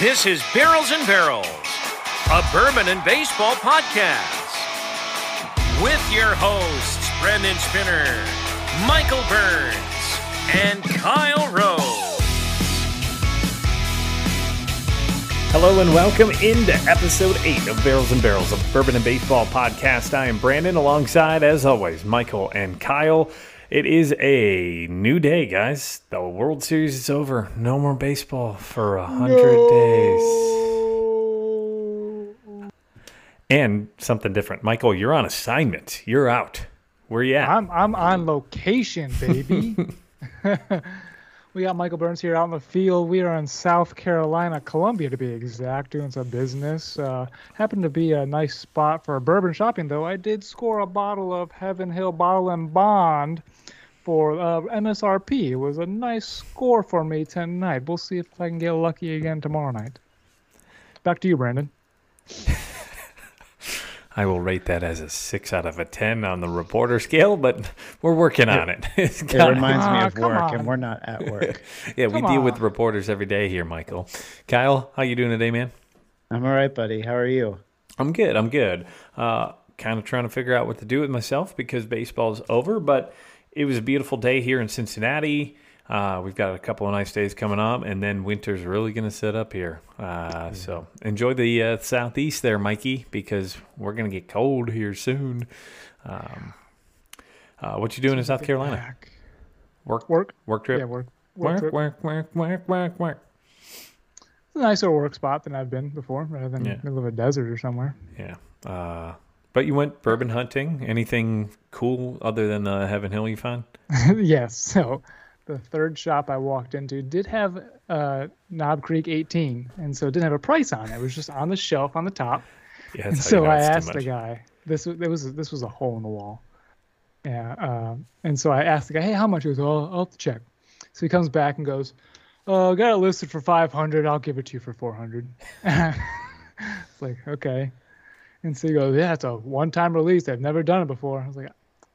This is Barrels and Barrels, a bourbon and baseball podcast. With your hosts, Brandon Spinner, Michael Burns, and Kyle Rose. Hello and welcome into episode 8 of Barrels and Barrels of Bourbon and Baseball podcast. I am Brandon alongside, as always, Michael and Kyle. It is a new day, guys. The World Series is over. No more baseball for a hundred days. And something different. Michael, you're on assignment. You're out. Where you at? I'm I'm on location, baby. we got Michael Burns here out in the field. We are in South Carolina, Columbia to be exact, doing some business. Uh, happened to be a nice spot for bourbon shopping, though. I did score a bottle of Heaven Hill Bottle and Bond for uh, MSRP. It was a nice score for me tonight. We'll see if I can get lucky again tomorrow night. Back to you, Brandon. I will rate that as a six out of a ten on the reporter scale, but we're working on it. It's It got- reminds me Ah, of work, on. and we're not at work. yeah, we Come deal with reporters every day here, Michael. Kyle, how you doing today, man? I'm all right, buddy. How are you? I'm good. I'm good. Uh, kind of trying to figure out what to do with myself because baseball's over, but it was a beautiful day here in Cincinnati. Uh, we've got a couple of nice days coming up, and then winter's really going to set up here. Uh, so enjoy the uh, southeast there, Mikey, because we're going to get cold here soon. Um, uh, what you doing in South Carolina? Back. Work, Work. work trip. Yeah, work. Work. work, trip. work, work, work, work, work. It's a nicer work spot than I've been before, rather than Yeah. middle of a desert or somewhere. Yeah. Uh, but you went bourbon hunting. Anything cool other than the Heaven Hill you found? yes. So the third shop I walked into did have uh, Knob Creek 18, and so it didn't have a price on it. It was just on the shelf on the top. Yeah, And so I asked the guy. This was it was this was a hole in the wall. Yeah. Uh, and so I asked the guy, "Hey, how much?" He goes, "Oh, I'll have to check." So he comes back and goes, "Oh, I got it listed for 500. I'll give it to you for 400." it's like okay. And so he goes, "Yeah, it's a one-time release. I've never done it before." I was like,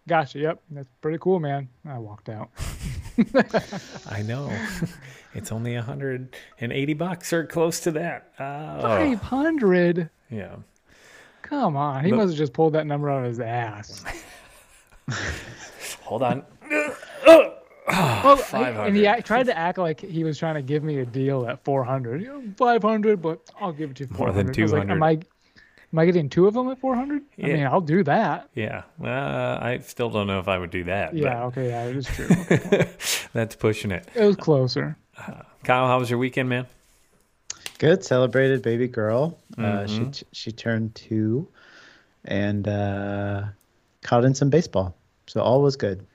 "Gotcha. Yep, that's pretty cool, man." I walked out. I know. it's only 180 bucks or close to that. Ah. Oh, 500. yeah. Come on. He But- must have just pulled that number out of his ass. Hold on. Well, and he tried to act like he was trying to give me a deal at 400. You know, 500, but I'll give it to you More 400. than I like, 200. am I am I getting two of them at 400? I mean, I'll do that. Yeah. Uh, I still don't know if I would do that. Yeah, okay, yeah, it is true. But that's pushing it. it was closer. Kyle, how was your weekend, man? Good. Celebrated baby girl. Uh, Mm-hmm. she she turned two, and uh, caught in some baseball. So all was good.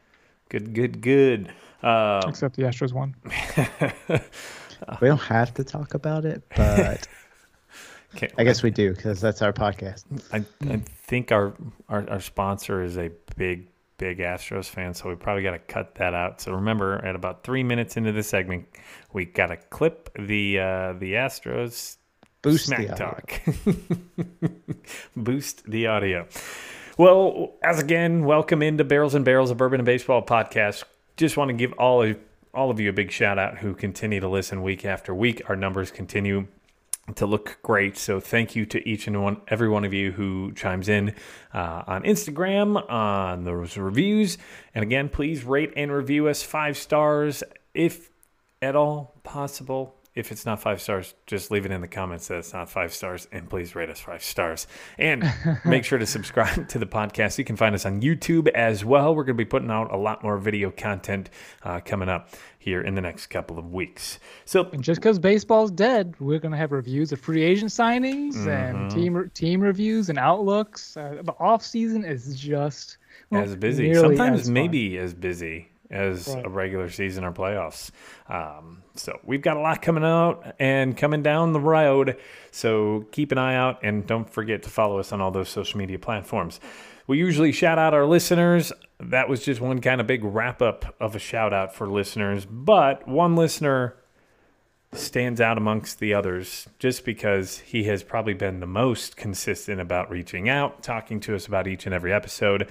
Good, good, good. Uh, Except the Astros won. We don't have to talk about it, but okay, I guess we do because that's our podcast. I, I think our, our our sponsor is a big big Astros fan, so we probably got to cut that out. So remember, at about three minutes into the segment, we got to clip the uh, the Astros Boost smack the audio. talk, boost the audio. Well, as again, welcome into Barrels and Barrels of Bourbon and Baseball podcast. Just want to give all of all of you a big shout out who continue to listen week after week. Our numbers continue to look great. So thank you to each and one, every one of you who chimes in uh, on Instagram, on those reviews. And again, please rate and review us five stars if at all possible. If it's not five stars, just leave it in the comments that it's not five stars, and please rate us five stars. And make sure to subscribe to the podcast. You can find us on YouTube as well. We're going to be putting out a lot more video content uh, coming up here in the next couple of weeks. So And just because baseball's dead, we're gonna have reviews of free agent signings Mm-hmm. and team team reviews and outlooks. Uh, the off season is just well, as busy. Sometimes as maybe as busy as Right. a regular season or playoffs. Um, so we've got a lot coming out and coming down the road. So keep an eye out and don't forget to follow us on all those social media platforms. We usually shout out our listeners. That was just one kind of big wrap up of a shout out for listeners, but one listener stands out amongst the others just because he has probably been the most consistent about reaching out, talking to us about each and every episode.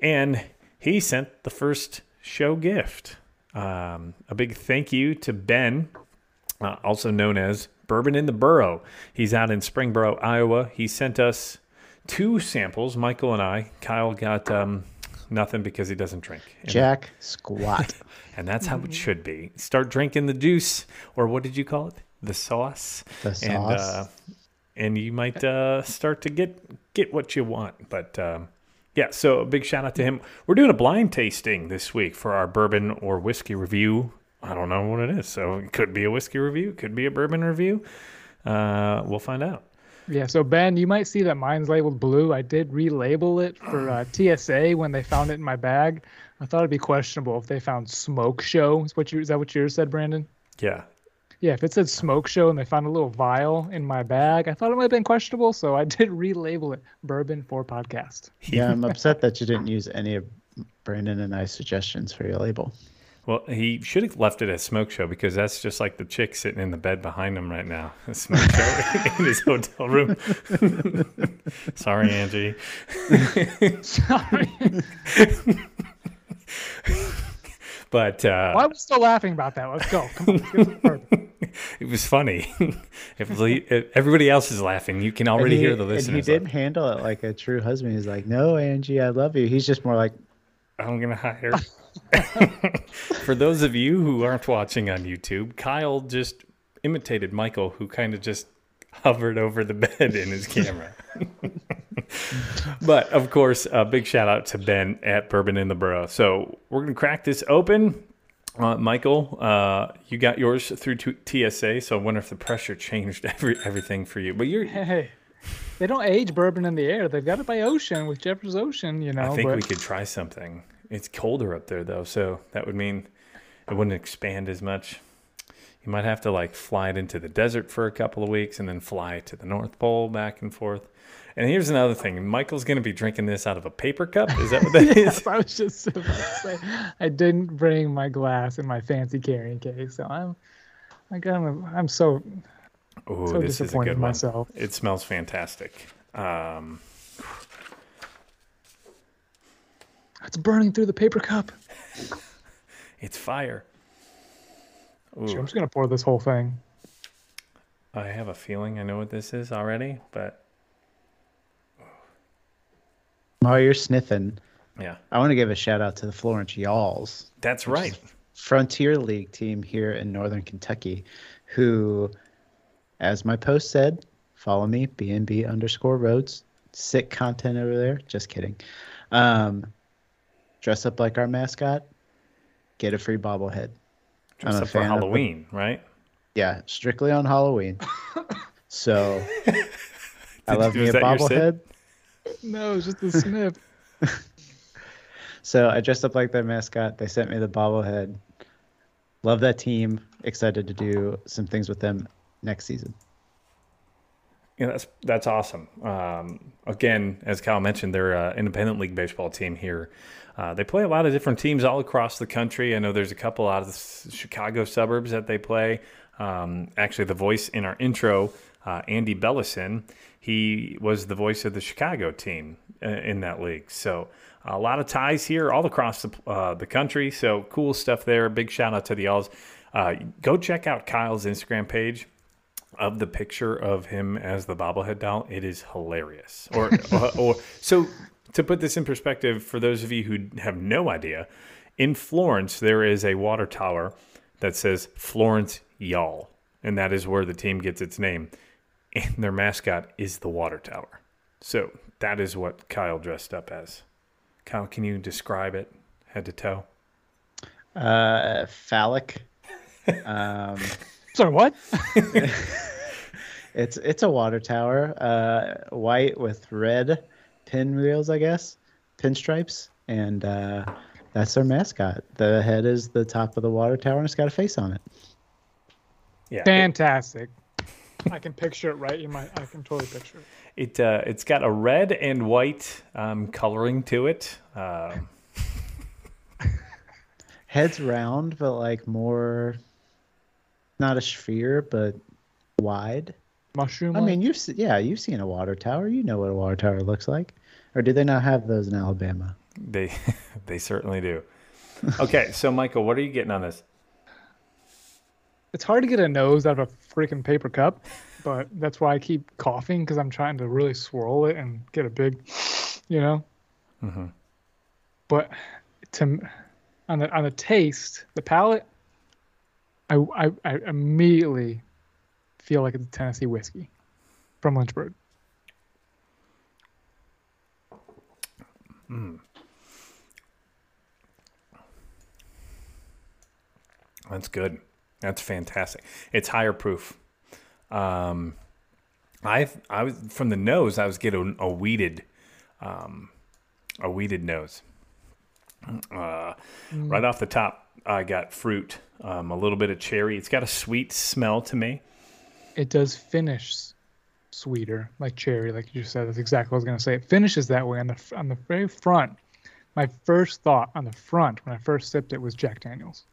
And he sent the first show gift. Um, a big thank you to Ben, uh, also known as Bourbon in the Boro. He's out in Springboro, Ohio. He sent us two samples, Michael and I. Kyle got um, nothing because he doesn't drink. And, Jack squat. and that's how it should be. Start drinking the juice, or what did you call it? The sauce. The And, uh, sauce. and you might uh, start to get get what you want. But um, yeah, so a big shout out to him. We're doing a blind tasting this week for our bourbon or whiskey review. I don't know what it is, so it could be a whiskey review, could be a bourbon review. Uh, we'll find out. Yeah, so Ben, you might see that mine's labeled blue. I did relabel it for uh, TSA when they found it in my bag. I thought it'd be questionable if they found smoke show. Is what you is that what yours said, Brandon? Yeah, Yeah, if it said smoke show and they found a little vial in my bag, I thought it might have been questionable, so I did relabel it bourbon for podcast. yeah, I'm upset that you didn't use any of Brandon and I's suggestions for your label. Well, he should have left it as smoke show because that's just like the chick sitting in the bed behind him right now. A smoke show in his hotel room. Sorry, Angie. Sorry. But uh, Why are we still laughing about that? Let's go. Come on, let's get to the bourbon. it was funny. if, if everybody else is laughing, you can already he, hear the and he listeners. did like, handle it like a true husband. He's like, "No, Angie, I love you." He's just more like, I'm gonna hire. For those of you who aren't watching on YouTube, Kyle just imitated Michael, who kind of just hovered over the bed in his camera. but of course, a big shout out to Ben at Bourbon in the Boro. So we're gonna crack this open. Uh, Michael, uh, you got yours through to TSA, so I wonder if the pressure changed every everything for you. But you're, Hey, they don't age bourbon in the air. They've got it by ocean with Jefferson's Ocean, you know. I think but we could try something. It's colder up there though, so that would mean it wouldn't expand as much. You might have to like fly it into the desert for a couple of weeks and then fly to the North Pole back and forth. And here's another thing: Michael's going to be drinking this out of a paper cup. Is that what that is? Yes, I was just about to say I didn't bring my glass in my fancy carrying case, so I'm, I got, I'm so Oh, so this is a disappointed good one. myself. It smells fantastic. Um, It's burning through the paper cup. it's fire. Ooh, Sure, I'm just gonna pour this whole thing. I have a feeling I know what this is already, but "While you're sniffing, yeah, I want to give a shout out to the Florence Y'alls, that's right. Frontier League team here in Northern Kentucky, who, as my post said, follow me BNB underscore roads. Sick content over there. Just kidding. Um, dress up like our mascot. Get a free bobblehead. I'm Dress a up for Halloween, right? Yeah, strictly on Halloween. so I love me a bobblehead. No, it's just a snip. So I dressed up like their mascot. They sent me the bobblehead. Love that team. Excited to do some things with them next season. Yeah, that's that's awesome. Um, again, as Kyle mentioned, they're an independent league baseball team here. Uh, they play a lot of different teams all across the country. I know there's a couple out of the Chicago suburbs that they play. Um, actually, the voice in our intro, uh, Andy Bellison, he was the voice of the Chicago team uh, in that league. So a lot of ties here all across the, uh, the country. So cool stuff there. Big shout out to the Y'alls. Uh, go check out Kyle's Instagram page of the picture of him as the bobblehead doll, it is hilarious. Or, or, or so to put this in perspective, for those of you who have no idea, in Florence there is a water tower that says Florence Y'all, and that is where the team gets its name. And their mascot is the water tower. So that is what Kyle dressed up as. Kyle, can you describe it head to toe? Uh, phallic. Um, Sorry, what? it's it's a water tower, uh, white with red pinwheels, I guess, pinstripes, and uh, that's their mascot. The head is the top of the water tower, and it's got a face on it. Yeah, Fantastic. I can picture it right in my. I can totally picture it. It uh, it's got a red and white um, coloring to it. Um, Head's round, but like more, not a sphere, but wide. Mushroom. I mean, you've se- yeah, you've seen a water tower. You know what a water tower looks like, or do they not have those in Alabama? They they certainly do. Okay, so Michael, what are you getting on this? It's hard to get a nose out of a freaking paper cup, but that's why I keep coughing because I'm trying to really swirl it and get a big, you know. Mm-hmm. But to on the on the taste, the palate, I I, I immediately feel like it's a Tennessee whiskey from Lynchburg. That's good. That's fantastic. It's higher proof. Um, I I was from the nose. I was getting a weeded, um, a weeded nose. Uh, Right off the top, I got fruit, um, a little bit of cherry. It's got a sweet smell to me. It does finish sweeter, like cherry, like you just said. That's exactly what I was gonna say. It finishes that way on the on the very front. My first thought on the front when I first sipped it was Jack Daniels.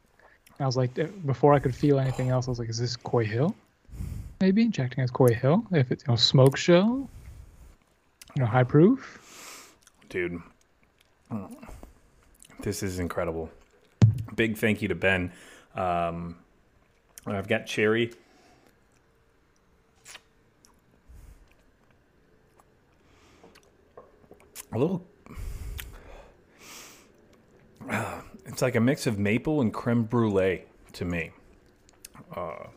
I was like, before I could feel anything else, I was like, is this Coy Hill? Maybe injecting as Coy Hill. If it's you know smoke show, you know high proof. dude. This is incredible. Big thank you to Ben. Um, I've got cherry. A little. It's like a mix of maple and creme brulee to me. Uh,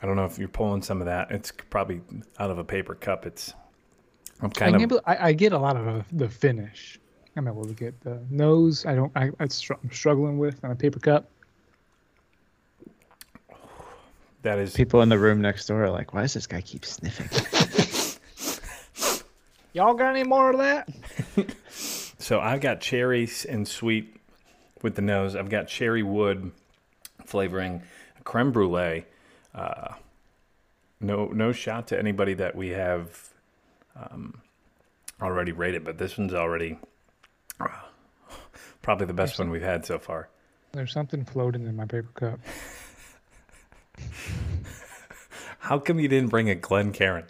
I don't know if you're pulling some of that. It's probably out of a paper cup. It's. I'm I, kind of. able, I, I get a lot of uh, the finish. I'm able to get the nose. I don't. I, I str- I'm struggling with on a paper cup. That is People in the room next door are like, why does this guy keep sniffing? Y'all got any more of that? So I've got cherries and sweet with the nose. I've got cherry wood flavoring, creme brulee. Uh, no, no shot to anybody that we have um, already rated, but this one's already uh, probably the best one we've had so far. There's something floating in my paper cup. How come you didn't bring a Glencairn?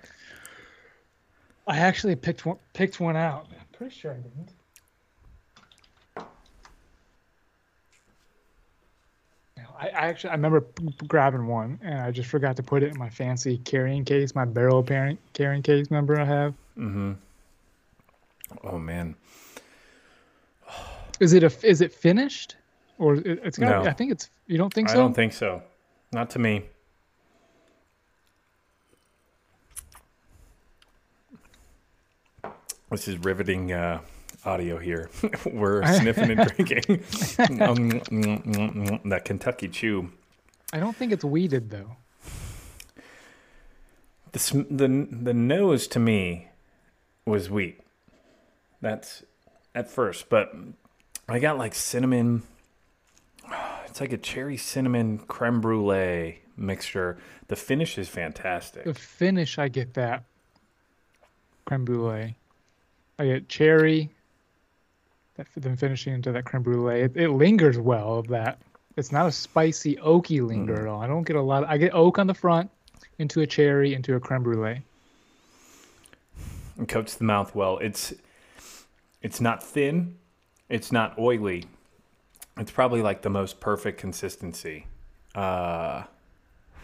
I actually picked one, picked one out. I'm pretty sure I didn't. I, I actually I remember grabbing one and I just forgot to put it in my fancy carrying case, my barrel parent carrying case. Remember I have. Mm-hmm. Oh man, Is it a is it finished, or it, it's got? No. I think it's. You don't think so? I don't think so. Not to me. This is riveting uh, audio here. We're sniffing and drinking Um, mm, mm, mm, that Kentucky Chew. I don't think it's weeded though. The sm- the the nose to me was wheat. That's at first, but I got like cinnamon. It's like a cherry cinnamon creme brulee mixture. The finish is fantastic. The finish, I get that creme brulee. I get cherry. That then finishing into that creme brulee. It, it lingers well of that. It's not a spicy oaky linger at all. I don't get a lot. I get oak on the front, into a cherry, into a creme brulee. and coats the mouth well. It's it's not thin, it's not oily. It's probably like the most perfect consistency. Uh,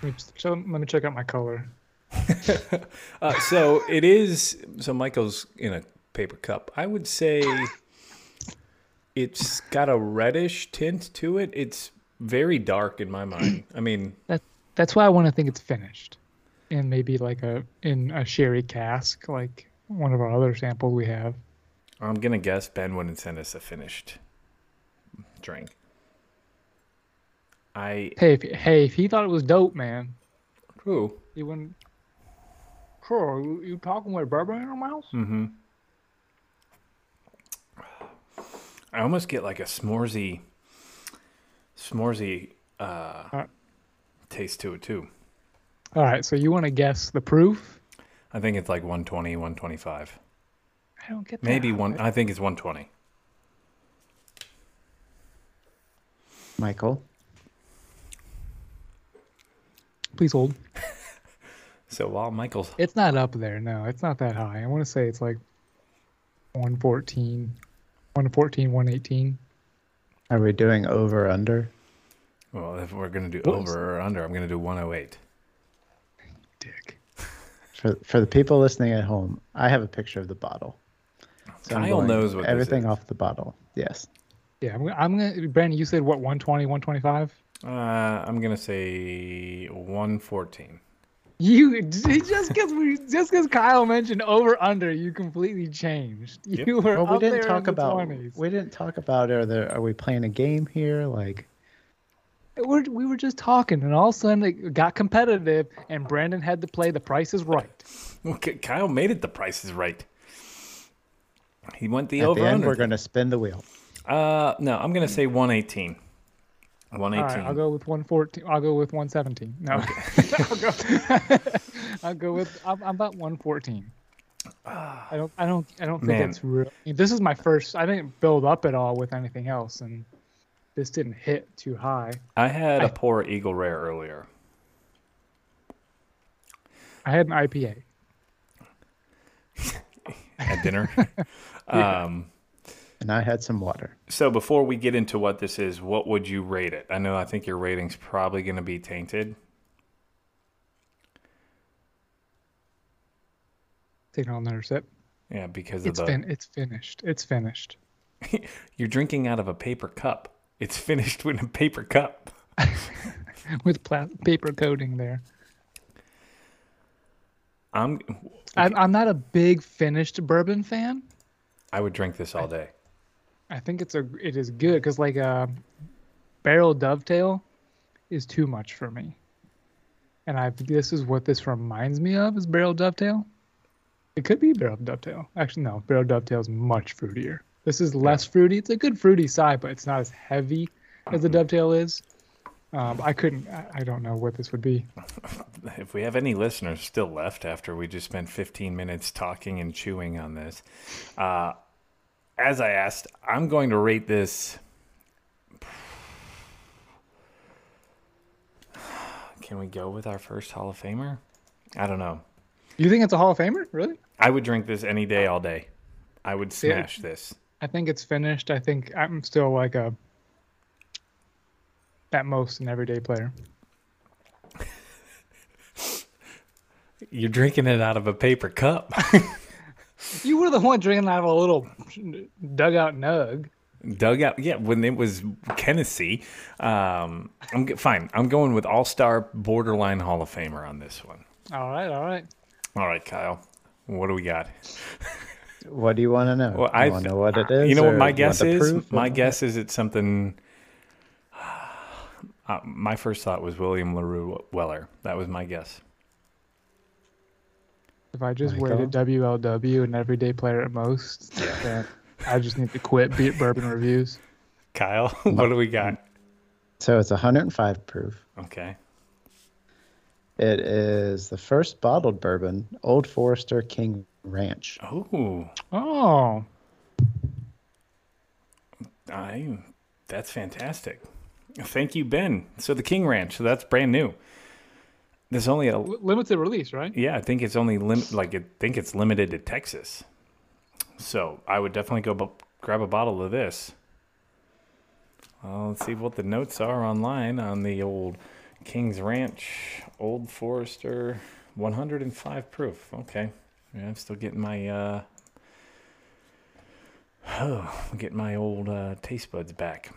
Let me, so, let me check out my color. uh, so it is. So Michael's in a paper cup. I would say it's got a reddish tint to it. It's very dark in my mind. I mean, That that's why I want to think it's finished, and maybe like a in a sherry cask, like one of our other samples we have. I'm gonna guess Ben wouldn't send us a finished drink. I Hey, if, hey, if he thought it was dope, man, who he wouldn't. Sure, you, you talking with bourbon in your mouth? Mm-hmm. I almost get like a s'moresy, s'moresy uh, Uh. taste to it too. All right, so you want to guess the proof? I think it's like 120, 125. I don't get that. Maybe one. I think it's 120. Michael, Please hold. So while Michael's It's not up there. No, it's not that high. I want to say it's like 114, 114, 118. are we doing over under? Well, if we're gonna do What over or under, I'm gonna do 108. Dick. For for the people listening at home, I have a picture of the bottle. So I'm Kyle knows what this everything is. off the bottle. Yes. Yeah, I'm, gonna- I'm gonna. Brandon, you said what? 120, 125. Uh, I'm gonna say 114. You just because we just because Kyle mentioned over under, you completely changed. Yep. You were Well, we up didn't there in talk the about 20s. we didn't talk about are there are we playing a game here? Like We're, we were just talking, and all of a sudden it got competitive, and Brandon had to play The Price is Right. Okay, Kyle made it. The price is right. He went the at over the end, under. we're going to spin the wheel. Uh, no, I'm gonna say 118. 118. All right, I'll go with 114. I'll go with 117. No, I'll go. I'll go with. I'm, I'm about 114. I don't. I don't. I don't think Man. it's real. This is my first. I didn't build up at all with anything else, and this didn't hit too high. I had I- a poor Eagle Rare earlier. I had an IPA. at dinner. um, And I had some water. so before we get into what this is, what would you rate it? I know I think your rating's probably going to be tainted. Taking another sip. Yeah, because It's of the fin- It's finished. It's finished. you're drinking out of a paper cup. It's finished with a paper cup. with pla- paper coating there. I'm I'm, I'm not a big finished bourbon fan. I would drink this all day. I think it's a it is good because like a barrel dovetail is too much for me. And I this is what this reminds me of is barrel dovetail. It could be barrel dovetail. Actually, no, barrel dovetail is much fruitier. This is less fruity. It's a good fruity side, but it's not as heavy as the dovetail is. Um, I couldn't. I, I don't know what this would be. If we have any listeners still left after we just spent 15 minutes talking and chewing on this, uh, as I asked, I'm going to rate this. Can we go with our first Hall of Famer? I don't know. You think it's a Hall of Famer? Really? I would drink this any day, all day. I would smash this. I think it's finished. I think I'm still like a at most an everyday player. You're drinking it out of a paper cup. You were the one drinking out of a little dugout nug. Dug out, yeah. When it was Tennessee, um, I'm fine. I'm going with All Star borderline Hall of Famer on this one. All right, all right. All right, Kyle. What do we got? What do you want to know? Well, I want to know what it is? You know what my guess is? proof? My guess is it's something. Uh, my first thought was William Larue Weller. That was my guess. If I just Michael? waited WLW an everyday player at most, then I just need to quit beat bourbon reviews. Kyle, what do we got? So it's 105 proof. Okay. It is the first bottled bourbon, Old Forester King Ranch. Oh, Oh, I. That's fantastic. Thank you, Ben. So the King Ranch. So that's brand new. There's only a limited release, right? Yeah, I think it's only lim- like I think it's limited to Texas. So I would definitely go bu- grab a bottle of this. Well, let's see what the notes are online on the old King's Ranch Old Forester 105 proof. Okay, yeah, I'm still getting my uh, oh, getting my old uh, taste buds back.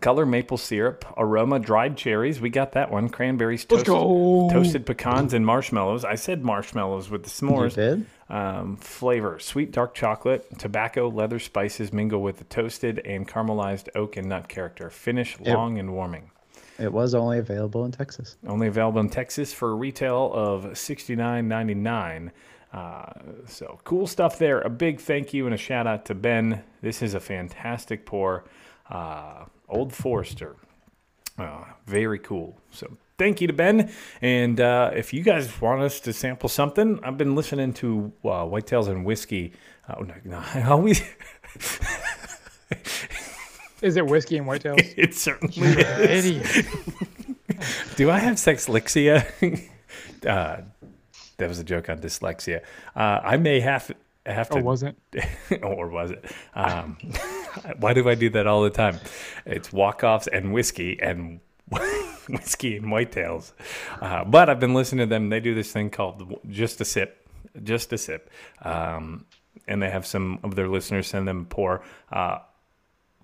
Color maple syrup, aroma dried cherries. We got that one. Cranberries, Let's toasted, go. toasted pecans, and marshmallows. I said marshmallows with the You s'mores. did? Um, flavor sweet dark chocolate, tobacco, leather spices mingle with the toasted and caramelized oak and nut character. Finish Yep. long and warming. It was only available in Texas. Only available in Texas for a retail of sixty nine ninety nine. Uh, so cool stuff there. A big thank you and a shout out to Ben. This is a fantastic pour. Uh, Old Forester. Uh, very cool. So thank you to Ben. And uh, if you guys want us to sample something, I've been listening to uh, Whitetails and Whiskey. Oh, no, no, I always. Is it whiskey and white whitetails? it certainly is. Idiot. Do I have sexlixia? uh, that was a joke on dyslexia. Uh, I may have have to, Or wasn't? or was it? Um, why do I do that all the time? It's walk offs and whiskey, and whiskey and whitetails. Uh, but I've been listening to them. They do this thing called Just a Sip, Just a Sip. Um, and they have some of their listeners send them pour. Uh,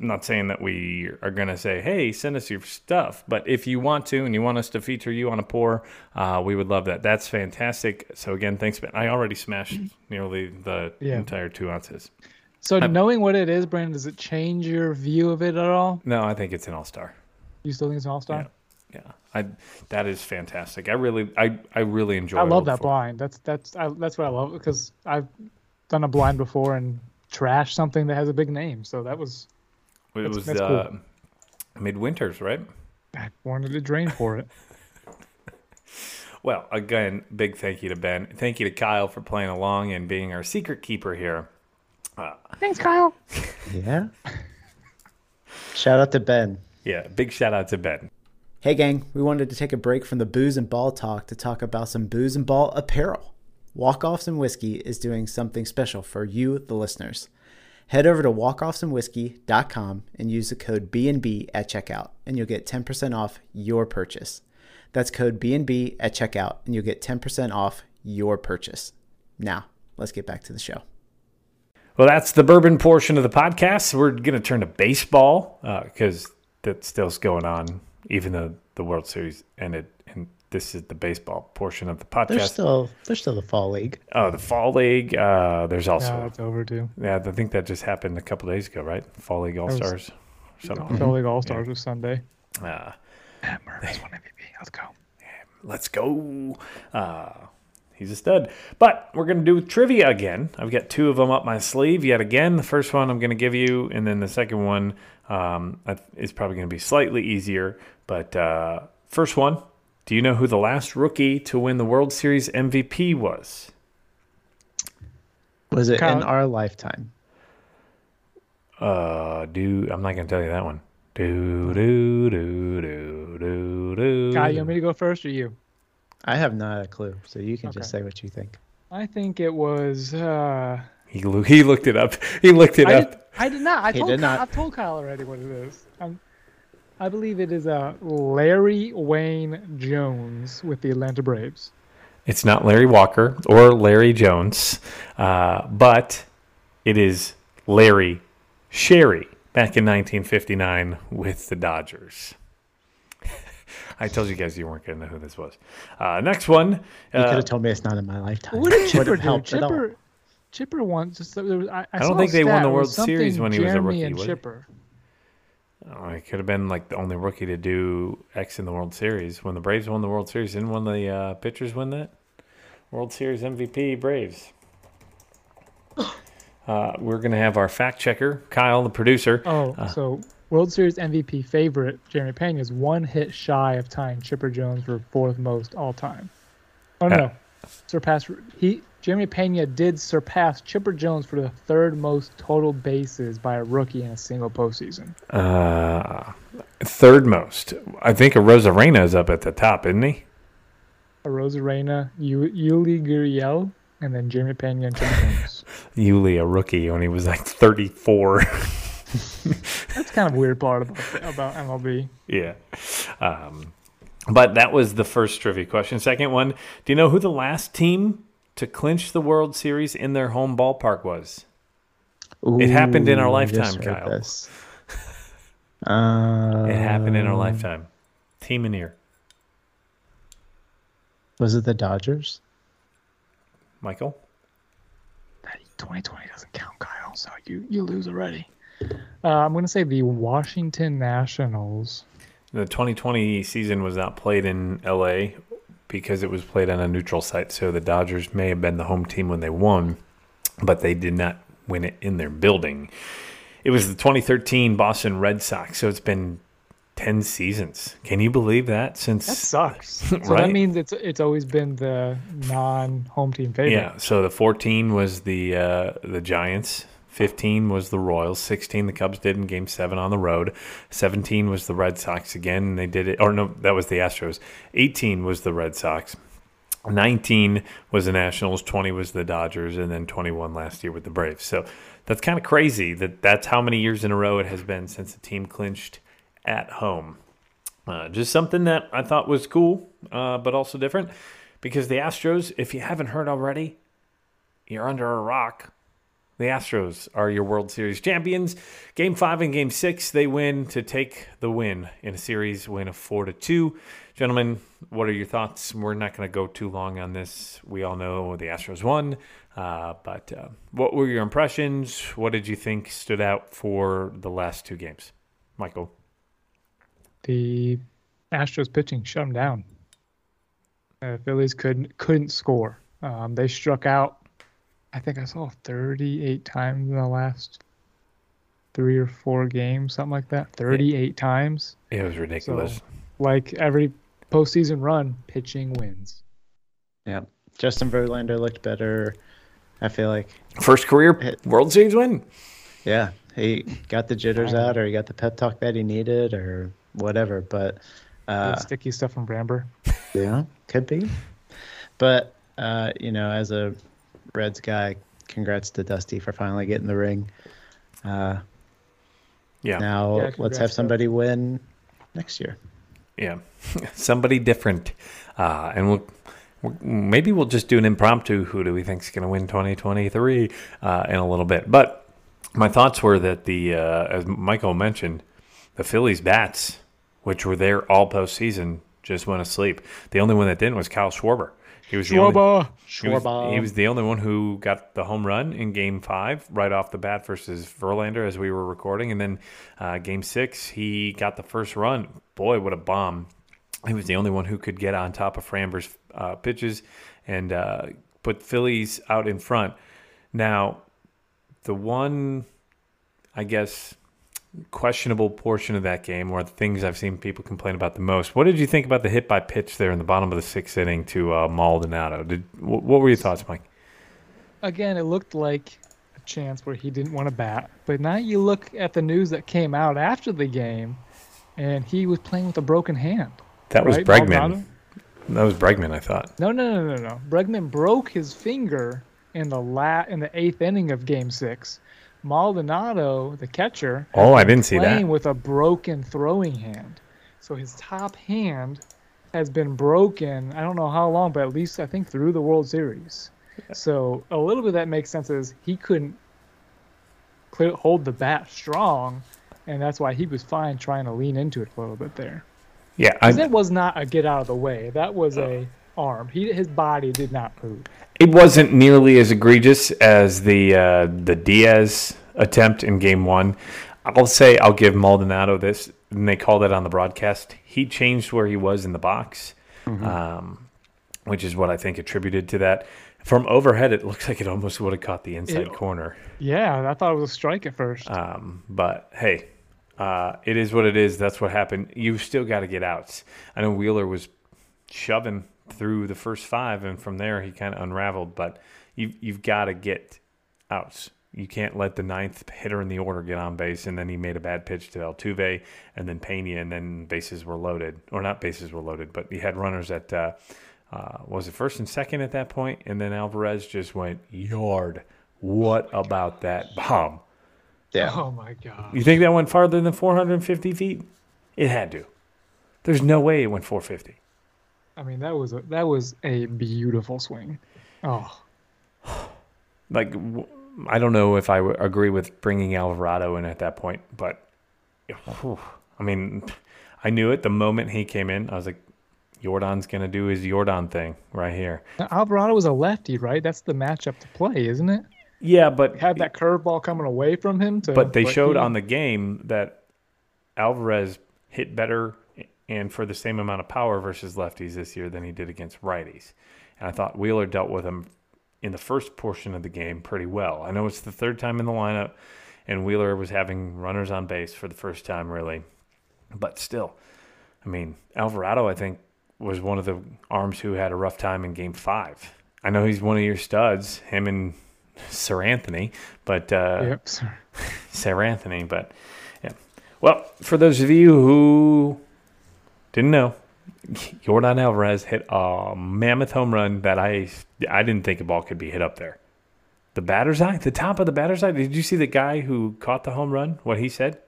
I'm not saying that we are going to say, hey, send us your stuff. But if you want to and you want us to feature you on a pour, uh, we would love that. That's fantastic. So, again, thanks. Ben. I already smashed nearly the Yeah. entire two ounces. So knowing what it is, Brandon, does it change your view of it at all? No, I think it's an all star. You still think it's an all star? Yeah. Yeah. I, that is fantastic. I really, I, I really enjoy I love that blind. That's that's I, that's what I love because I've done a blind before and trashed something that has a big name. So that was It That's- was that's uh, cool. midwinters, right? I wanted to drain for it. Well, again, big thank you to Ben. Thank you to Kyle for playing along and being our secret keeper here. Thanks, Kyle. Yeah. Shout out to Ben. Yeah, big shout out to Ben. Hey, gang, we wanted to take a break from the booze and ball talk to talk about some booze and ball apparel. Walk Offs and Whiskey is doing something special for you, the listeners. Head over to walkoffsandwhiskey.com and use the code BNB at checkout, and you'll get 10% off your purchase. That's code BNB at checkout, and you'll get 10% off your purchase. Now, let's get back to the show. Well, that's the bourbon portion of the podcast. We're going to turn to baseball because that still's going on, even though the World Series ended. And this is the baseball portion of the There's podcast. still there's still the fall league. oh, the Fall League. Uh, there's Yeah, also, that's over too. yeah, I think that just happened a couple days ago, right? Fall League All Stars. Something. Fall League All Stars was Sunday. Uh, Matt Murray's one MVP. Let's go. let's go. Uh, he's a stud. But we're going to do trivia again. I've got two of them up my sleeve yet again. The first one I'm going to give you, and then the second one um, is probably going to be slightly easier. But uh, first one do you know who the last rookie to win the World Series MVP was? Was it Kyle- in our lifetime? Uh, do I'm not going to tell you that one. Do do do do do do. Kyle, you want me to go first or you? I have not a clue, so you can Okay. just say what you think. I think it was. Uh, He lo- he looked it up. He looked it I, up. did, I did not. I He told did Kyle, not. I told Kyle already what it is. Um, I believe it is uh, Larry Wayne Jones with the Atlanta Braves. It's not Larry Walker or Larry Jones, uh, but it is Larry Sherry back in 1959 with the Dodgers. I told you guys you weren't going to know who this was. Uh, next one. You could Uh, have told me it's not in my lifetime. What did Chipper have do? helped at all. Chipper, Chipper won. Just there was, I, I, I don't think they won the World Series something when he was a rookie, And was it? Chipper. oh, he could have been like the only rookie to do X in the World Series. When the Braves won the World Series, didn't one of the uh, pitchers win that? World Series MVP, Braves. Uh, we're going to have our fact checker, Kyle, the producer. Oh, Uh. so World Series MVP favorite Jeremy Pena is one hit shy of tying Chipper Jones for fourth most all time. Oh no, surpassed he Jeremy Pena did surpass Chipper Jones for the third most total bases by a rookie in a single postseason. Uh, third most. I think a Rosarena is up at the top, isn't he? Arozarena, U- Yuli Gurriel, and then Jeremy Pena and Chipper Jones. Yuli, a rookie, when he was like 34. That's kind of a weird part about about MLB. yeah. Um, but that was the first trivia question. Second one Do you know who the last team to clinch the World Series in their home ballpark was? It happened in our lifetime, Kyle. this. Uh, It happened in our lifetime. Team in here. Was it the Dodgers? Michael? 2020 doesn't count, Kyle. So you you lose already. Uh, I'm gonna say the Washington Nationals. The 2020 season was not played in LA because it was played on a neutral site. So the Dodgers may have been the home team when they won, but they did not win it in their building. It was the 2013 Boston Red Sox. So it's been 10 seasons. Can you believe that? Since That sucks. So that means it's it's always been the non-home team favorite. yeah. So the 14 was the uh, the Giants. 15 was the Royals. 16 the Cubs did in Game Seven on the road. 17 was the Red Sox again. and They did it. Or no, that was the Astros. 18 was the Red Sox. 19 was the Nationals, 20 was the Dodgers, and then 21 last year with the Braves. So that's kind of crazy that that's how many years in a row it has been since the team clinched at home. Uh, just something that I thought was cool, uh, but also different because the Astros, if you haven't heard already, you're under a rock. The Astros are your World Series champions. Game five and game six, they win to take the win in a series win of four to two. Gentlemen, what are your thoughts? We're not going to go too long on this. We all know the Astros won, uh, but uh, what were your impressions? What did you think stood out for the last two games, Michael? The Astros pitching shut them down. Uh, Phillies couldn't couldn't score. Um, they struck out. I think I saw 38 times in the last three or four games, something like that. 38 times. It was ridiculous. So, like every postseason run, pitching wins. Yeah. Justin Verlander looked better. I feel like First career World Series win. Yeah, he got the jitters out, or he got the pep talk that he needed, or whatever. But uh, sticky stuff from Framber. Yeah, could be. But uh, you know, as a Reds guy, congrats to Dusty for finally getting the ring. Uh, yeah. Now yeah, let's have somebody win next year. Yeah, somebody different, uh, and we'll maybe we'll just do an impromptu. Who do we think is going to win 2023 uh, in a little bit? But my thoughts were that the, uh, as Michael mentioned, the Phillies bats, which were there all postseason, just went asleep. The only one that didn't was Kyle Schwarber. He was Schwarber. The only, he, was, he was the only one who got the home run in Game Five right off the bat versus Verlander as we were recording, and then uh, Game Six he got the first run. Boy, what a bomb! He was the only one who could get on top of Framber's uh, pitches and uh, put Phillies out in front. Now, the one, I guess, questionable portion of that game, or the things I've seen people complain about the most. What did you think about the hit by pitch there in the bottom of the sixth inning to uh, Maldonado? Did what were your thoughts, Mike? Again, it looked like a chance where he didn't want to bat, but now you look at the news that came out after the game, and he was playing with a broken hand. That right? was Bregman. Maldonado? That was Bregman, I thought. No, no, no, no, no. Bregman broke his finger in the la- in the eighth inning of Game Six Maldonado, the catcher, oh, I didn't see that, playing with a broken throwing hand. So his top hand has been broken. I don't know how long, but at least I think through the World Series. So a little bit that makes sense is he couldn't clear, hold the bat strong, and that's why he was fine trying to lean into it a little bit there. Yeah, that was not a get out of the way. That was a arm. He his body did not move. It wasn't nearly as egregious as the uh, the Diaz attempt in Game One. I'll say I'll give Maldonado this, and they called it on the broadcast. He changed where he was in the box, mm-hmm. um, which is what I think attributed to that. From overhead, it looks like it almost would have caught the inside it, corner. Yeah, I thought it was a strike at first. Um, but hey, uh, it is what it is. That's what happened. You've still got to get outs. I know Wheeler was shoving through the first five, and from there he kind of unraveled. But you've you've got to get outs. You can't let the ninth hitter in the order get on base, and then he made a bad pitch to Altuve, and then Pena, and then bases were loaded, or not bases were loaded, but he had runners at uh, uh, was it first and second at that point, and then Alvarez just went yard. What about that bomb? Yeah. Oh my god. You think that went farther than 450 feet? It had to. There's no way it went 450. I mean, that was a that was a beautiful swing. Oh. Like I don't know if I agree with bringing Alvarado in at that point, but whew, I mean, I knew it the moment he came in. I was like, Yordan's gonna do his Yordan thing right here. Now, Alvarado was a lefty, right? That's the matchup to play, isn't it? Yeah, but had that curveball coming away from him. To, but they showed he, on the game that Alvarez hit better and for the same amount of power versus lefties this year than he did against righties. And I thought Wheeler dealt with him in the first portion of the game pretty well. I know it's the third time in the lineup, and Wheeler was having runners on base for the first time, really. But still, I mean, Alvarado, I think, was one of the arms who had a rough time in game five. I know he's one of your studs, him and Seranthony, but uh, yep, sir. Anthony, but yeah. Well, for those of you who didn't know, Yordan Alvarez hit a mammoth home run that I I didn't think a ball could be hit up there. The batter's eye, the top of the batter's eye. Did you see the guy who caught the home run? What he said?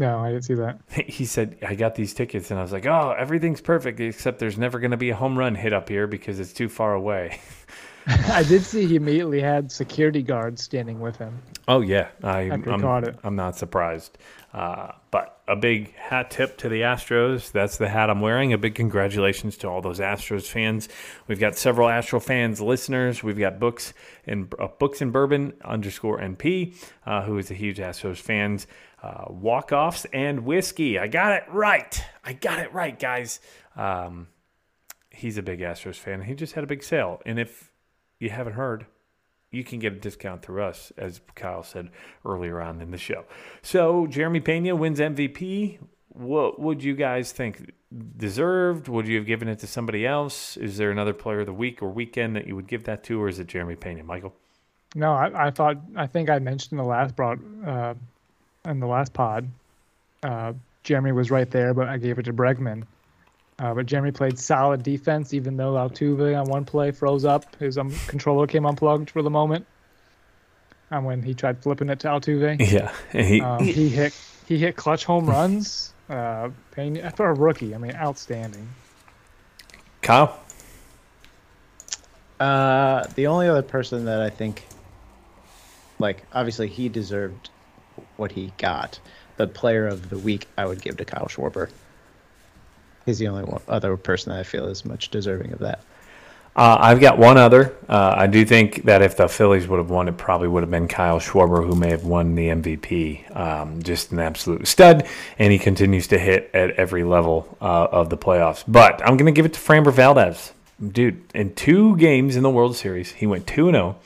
No, I didn't see that. He said, I got these tickets, and I was like, oh, everything's perfect, except there's never going to be a home run hit up here because it's too far away. I did see he immediately had security guards standing with him. Oh, yeah. I I'm, caught it. I'm not surprised. Uh, but a big hat tip to the Astros. That's the hat I'm wearing. A big congratulations to all those Astros fans. We've got several Astro fans listeners. We've got books and uh, books and bourbon underscore NP, uh, who is a huge Astros fans. Uh, walk offs and whiskey. I got it right. I got it right, guys. Um, he's a big Astros fan. He just had a big sale, and if you haven't heard, you can get a discount through us, as Kyle said earlier on in the show. So Jeremy Pena wins MVP. What would you guys think? Deserved? Would you have given it to somebody else? Is there another player of the week or weekend that you would give that to, or is it Jeremy Pena? Michael? No, I, I thought I think I mentioned in the last broad uh, in the last pod. Uh, Jeremy was right there, but I gave it to Bregman. Uh, but Jeremy played solid defense, even though Altuve on one play froze up. His um, controller came unplugged for the moment. And when he tried flipping it to Altuve, Yeah, he, um, he hit he hit clutch home runs. Uh, Pena, for a rookie, I mean, outstanding. Kyle. Uh, the only other person that I think, like, obviously he deserved what he got, but player of the week I would give to Kyle Schwarber. He's the only one, other person that I feel is much deserving of that. Uh, I've got one other. Uh, I do think that if the Phillies would have won, it probably would have been Kyle Schwarber, who may have won the MVP. Um, just an absolute stud, and he continues to hit at every level uh, of the playoffs. But I'm going to give it to Framber Valdez. Dude, in two games in the World Series, he went 2 0.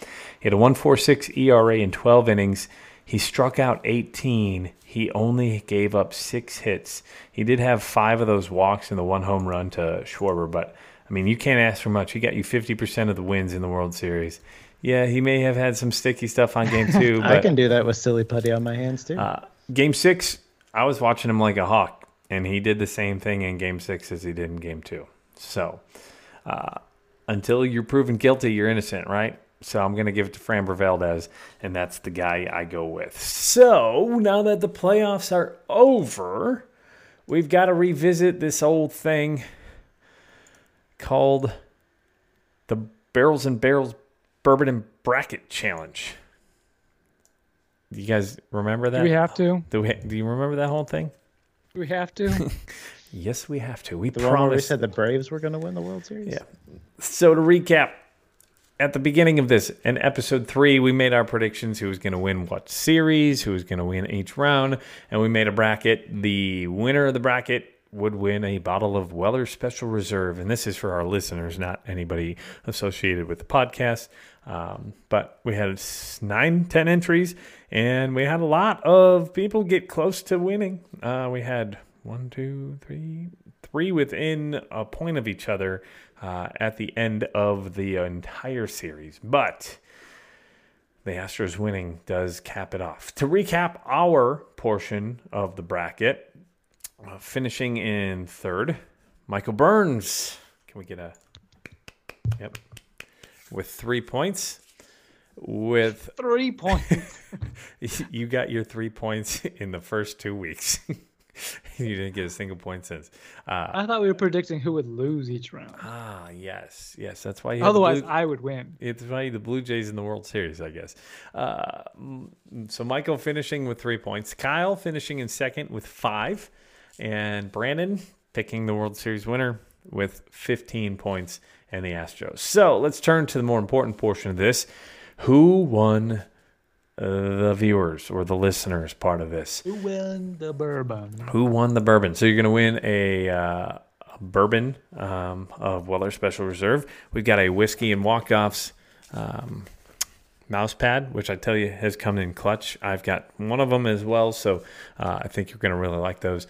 He had a 1.46 ERA in 12 innings. He struck out 18. He only gave up six hits. He did have five of those walks and the one home run to Schwarber, but I mean, you can't ask for much. He got you 50% of the wins in the World Series. Yeah, he may have had some sticky stuff on game two, I can do that with silly putty on my hands too. uh, game six, I was watching him like a hawk, and he did the same thing in game six as he did in game two. So uh, until you're proven guilty, you're innocent, right? So I'm going to give it to Framber Valdez, and that's the guy I go with. So now that the playoffs are over, we've got to revisit this old thing called the Barrels and Barrels Bourbon and Bracket Challenge. You guys remember that? Do we have to? Do, we, do you remember that whole thing? Do we have to? Yes, we have to. We the one where we promised. said the Braves were going to win the World Series. Yeah. So to recap, at the beginning of this, in episode three, we made our predictions: who was going to win what series, who was going to win each round, and we made a bracket. The winner of the bracket would win a bottle of Weller Special Reserve, and this is for our listeners, not anybody associated with the podcast. Um, but we had nine, ten entries, and we had a lot of people get close to winning. Uh, we had one, two, three, three within a point of each other uh, at the end of the entire series. But the Astros winning does cap it off. To recap our portion of the bracket, uh, finishing in third, Michael Burns. Can we get a. Yep. With three points. With Three points. you got your three points in the first two weeks. you didn't get a single point since. Uh, I thought we were predicting who would lose each round. ah, yes, yes, that's why you. have the Otherwise, Blue- I would win. it's why the Blue Jays in the World Series, I guess. Uh, so Michael finishing with three points, Kyle finishing in second with five, and Brandon picking the World Series winner with 15 points and the Astros. So let's turn to the more important portion of this. Who won the viewers or the listeners part of this? Who win the bourbon? Who won the bourbon? So you're going to win a, uh, a bourbon um, of Weller Special Reserve. We've got a whiskey and walk-offs um, mouse pad, which I tell you has come in clutch. I've got one of them as well, so uh, I think you're going to really like those.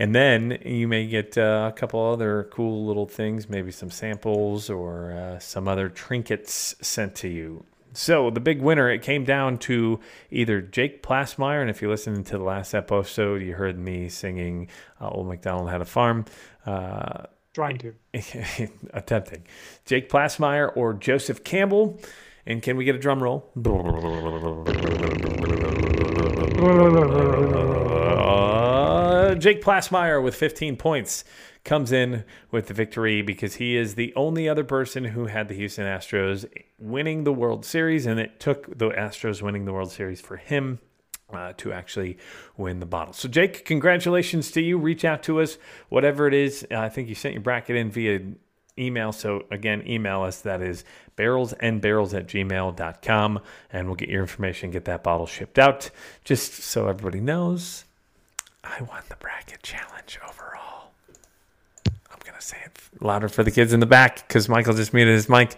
And then you may get uh, a couple other cool little things, maybe some samples or uh, some other trinkets sent to you. So the big winner, it came down to either Jake Plasmeyer, and if you listened to the last episode, you heard me singing uh, "Old MacDonald Had a Farm." Uh, Trying to. attempting Jake Plasmeyer or Joseph Campbell. And can we get a drum roll? Jake Plassmeyer with 15 points comes in with the victory because he is the only other person who had the Houston Astros winning the World Series, and it took the Astros winning the World Series for him uh, to actually win the bottle. So, Jake, congratulations to you. Reach out to us, whatever it is. Uh, I think you sent your bracket in via email. So, again, email us. That is barrels and barrels at gmail.com, and we'll get your information, get that bottle shipped out. Just so everybody knows, I won the bracket challenge overall. I'm going to say it louder for the kids in the back because Michael just muted his mic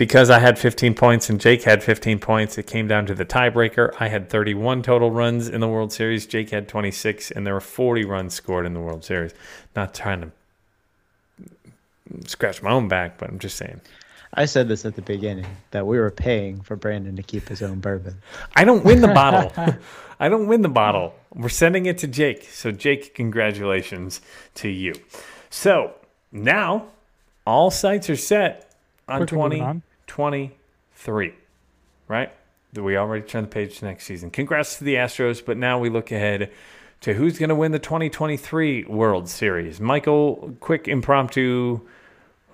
because I had 15 points and Jake had 15 points, it came down to the tiebreaker. I had 31 total runs in the World Series. Jake had 26, and there were 40 runs scored in the World Series. Not trying to scratch my own back, but I'm just saying. I said this at the beginning that we were paying for Brandon to keep his own bourbon. I don't win the bottle. I don't win the bottle. We're sending it to Jake. So, Jake, congratulations to you. So, now all sites are set on Quickly moving on. 2023, right? We already turned the page to next season. Congrats to the Astros, but now we look ahead to who's going to win the 2023 World Series. Michael, quick impromptu,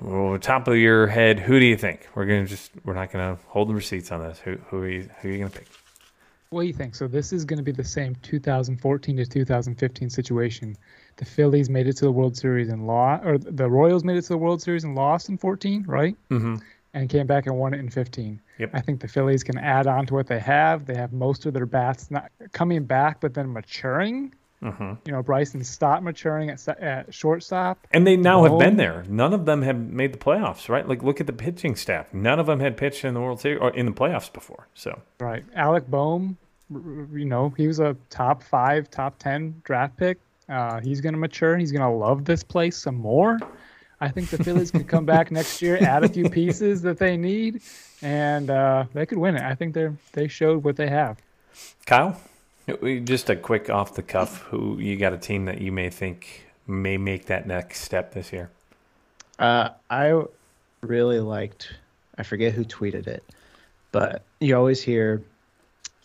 oh, top of your head. Who do you think? We're gonna just we're not gonna hold the receipts on this. Who who are you, who are you gonna pick? What do you think? So this is going to be the same 2014 to 2015 situation. The Phillies made it to the World Series and lost, or the Royals made it to the World Series and lost in 14, right? Mm-hmm. And came back and won it in 15. Yep. I think the Phillies can add on to what they have. They have most of their bats not coming back, but then maturing. Mm-hmm. You know, Bryson Stott maturing at, at shortstop. And they now have been there. None of them have made the playoffs, right? Like look at the pitching staff. None of them had pitched in the World Series or in the playoffs before. So Right. Alec Bohm, you know, he was a top five, top 10 draft pick. Uh, he's going to mature. He's going to love this place some more. I think the Phillies could come back next year, add a few pieces that they need, and uh, they could win it. I think they're they showed what they have. Kyle, just a quick off the cuff. Who you got a team that you may think may make that next step this year? Uh, I really liked, I forget who tweeted it, but you always hear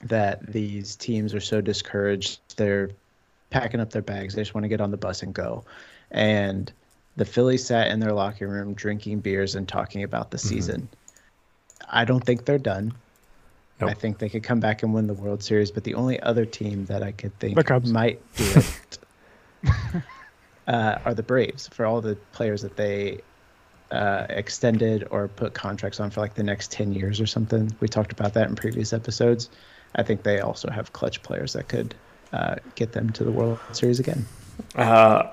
that these teams are so discouraged. They're packing up their bags. They just want to get on the bus and go. And the Phillies sat in their locker room drinking beers and talking about the season. I don't think they're done. I think they could come back and win the World Series, but the only other team that I could think might do it uh, are the Braves for all the players that they uh, extended or put contracts on for like the next 10 years or something. We talked about that in previous episodes. I think they also have clutch players that could uh, get them to the World Series again. Uh,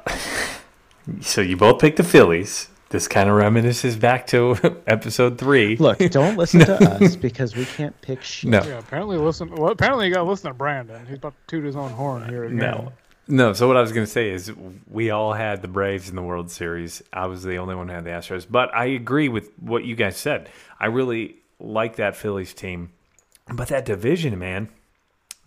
so you both picked the Phillies. This kind of reminisces back to episode three. Look, don't listen to us because we can't pick shit. No. Yeah, apparently listen. Well, apparently you got to listen to Brandon. He's about to toot his own horn here. Again. No. No, so what I was going to say is we all had the Braves in the World Series. I was the only one who had the Astros. But I agree with what you guys said. I really like that Phillies team. But that division, man,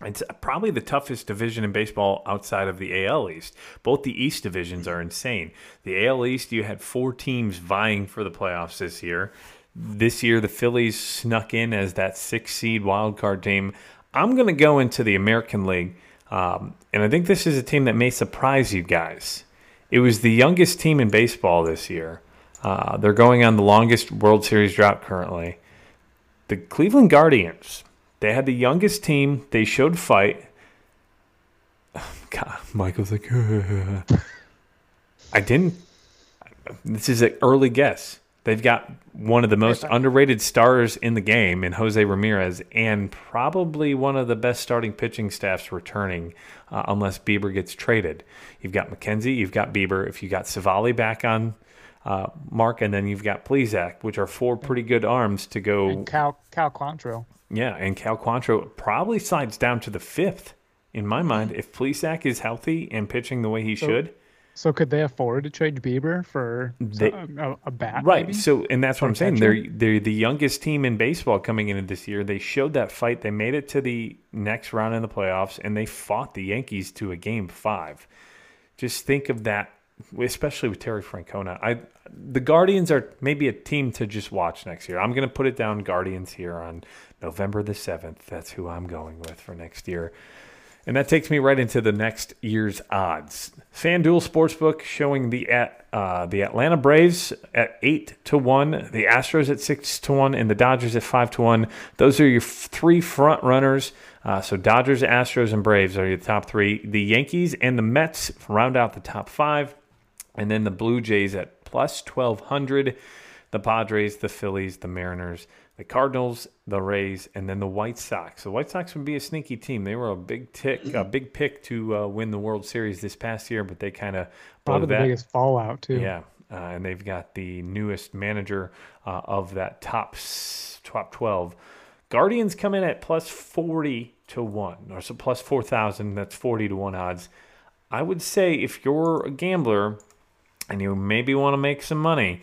it's probably the toughest division in baseball outside of the AL East. Both the East divisions are insane. The AL East, you had four teams vying for the playoffs this year. This year, the Phillies snuck in as that six seed wild card team. I'm going to go into the American League, um, and I think this is a team that may surprise you guys. It was the youngest team in baseball this year. Uh, they're going on the longest World Series drought currently. The Cleveland Guardians. They had the youngest team. They showed fight. God, Michael's like, I didn't. This is an early guess. They've got one of the most underrated stars in the game in Jose Ramirez, and probably one of the best starting pitching staffs returning, uh, unless Bieber gets traded. You've got McKenzie, you've got Bieber. If you got Civale back on uh, Mark, and then you've got Plesac, which are four pretty good arms to go. And Cal Cal Quantrill. Yeah, and Cal Quantrill probably slides down to the fifth in my mind if Plesac is healthy and pitching the way he should. So could they afford to trade Bieber for They- a, a bat? Right. maybe? So, and that's what I'm saying. They're they're the youngest team in baseball coming into this year. They showed that fight. They made it to the next round in the playoffs, and they fought the Yankees to a game five. Just think of that, especially with Terry Francona. I the Guardians are maybe a team to just watch next year. I'm going to put it down Guardians here on November the seventh. That's who I'm going with for next year. And that takes me right into the next year's odds. FanDuel Sportsbook showing the uh, the Atlanta Braves at eight to one, the Astros at six to one, and the Dodgers at five to one. Those are your three front runners. Uh, so Dodgers, Astros, and Braves are your top three. The Yankees and the Mets round out the top five, and then the Blue Jays at plus twelve hundred. The Padres, the Phillies, the Mariners, the Cardinals, the Rays, and then the White Sox. The White Sox would be a sneaky team. They were a big tick, a big pick to uh, win the World Series this past year, but they kind of Probably the that. biggest fallout too. Yeah, uh, and they've got the newest manager uh, of that top top twelve. Guardians come in at plus forty to one, or so plus four thousand. That's forty to one odds. I would say if you're a gambler and you maybe want to make some money,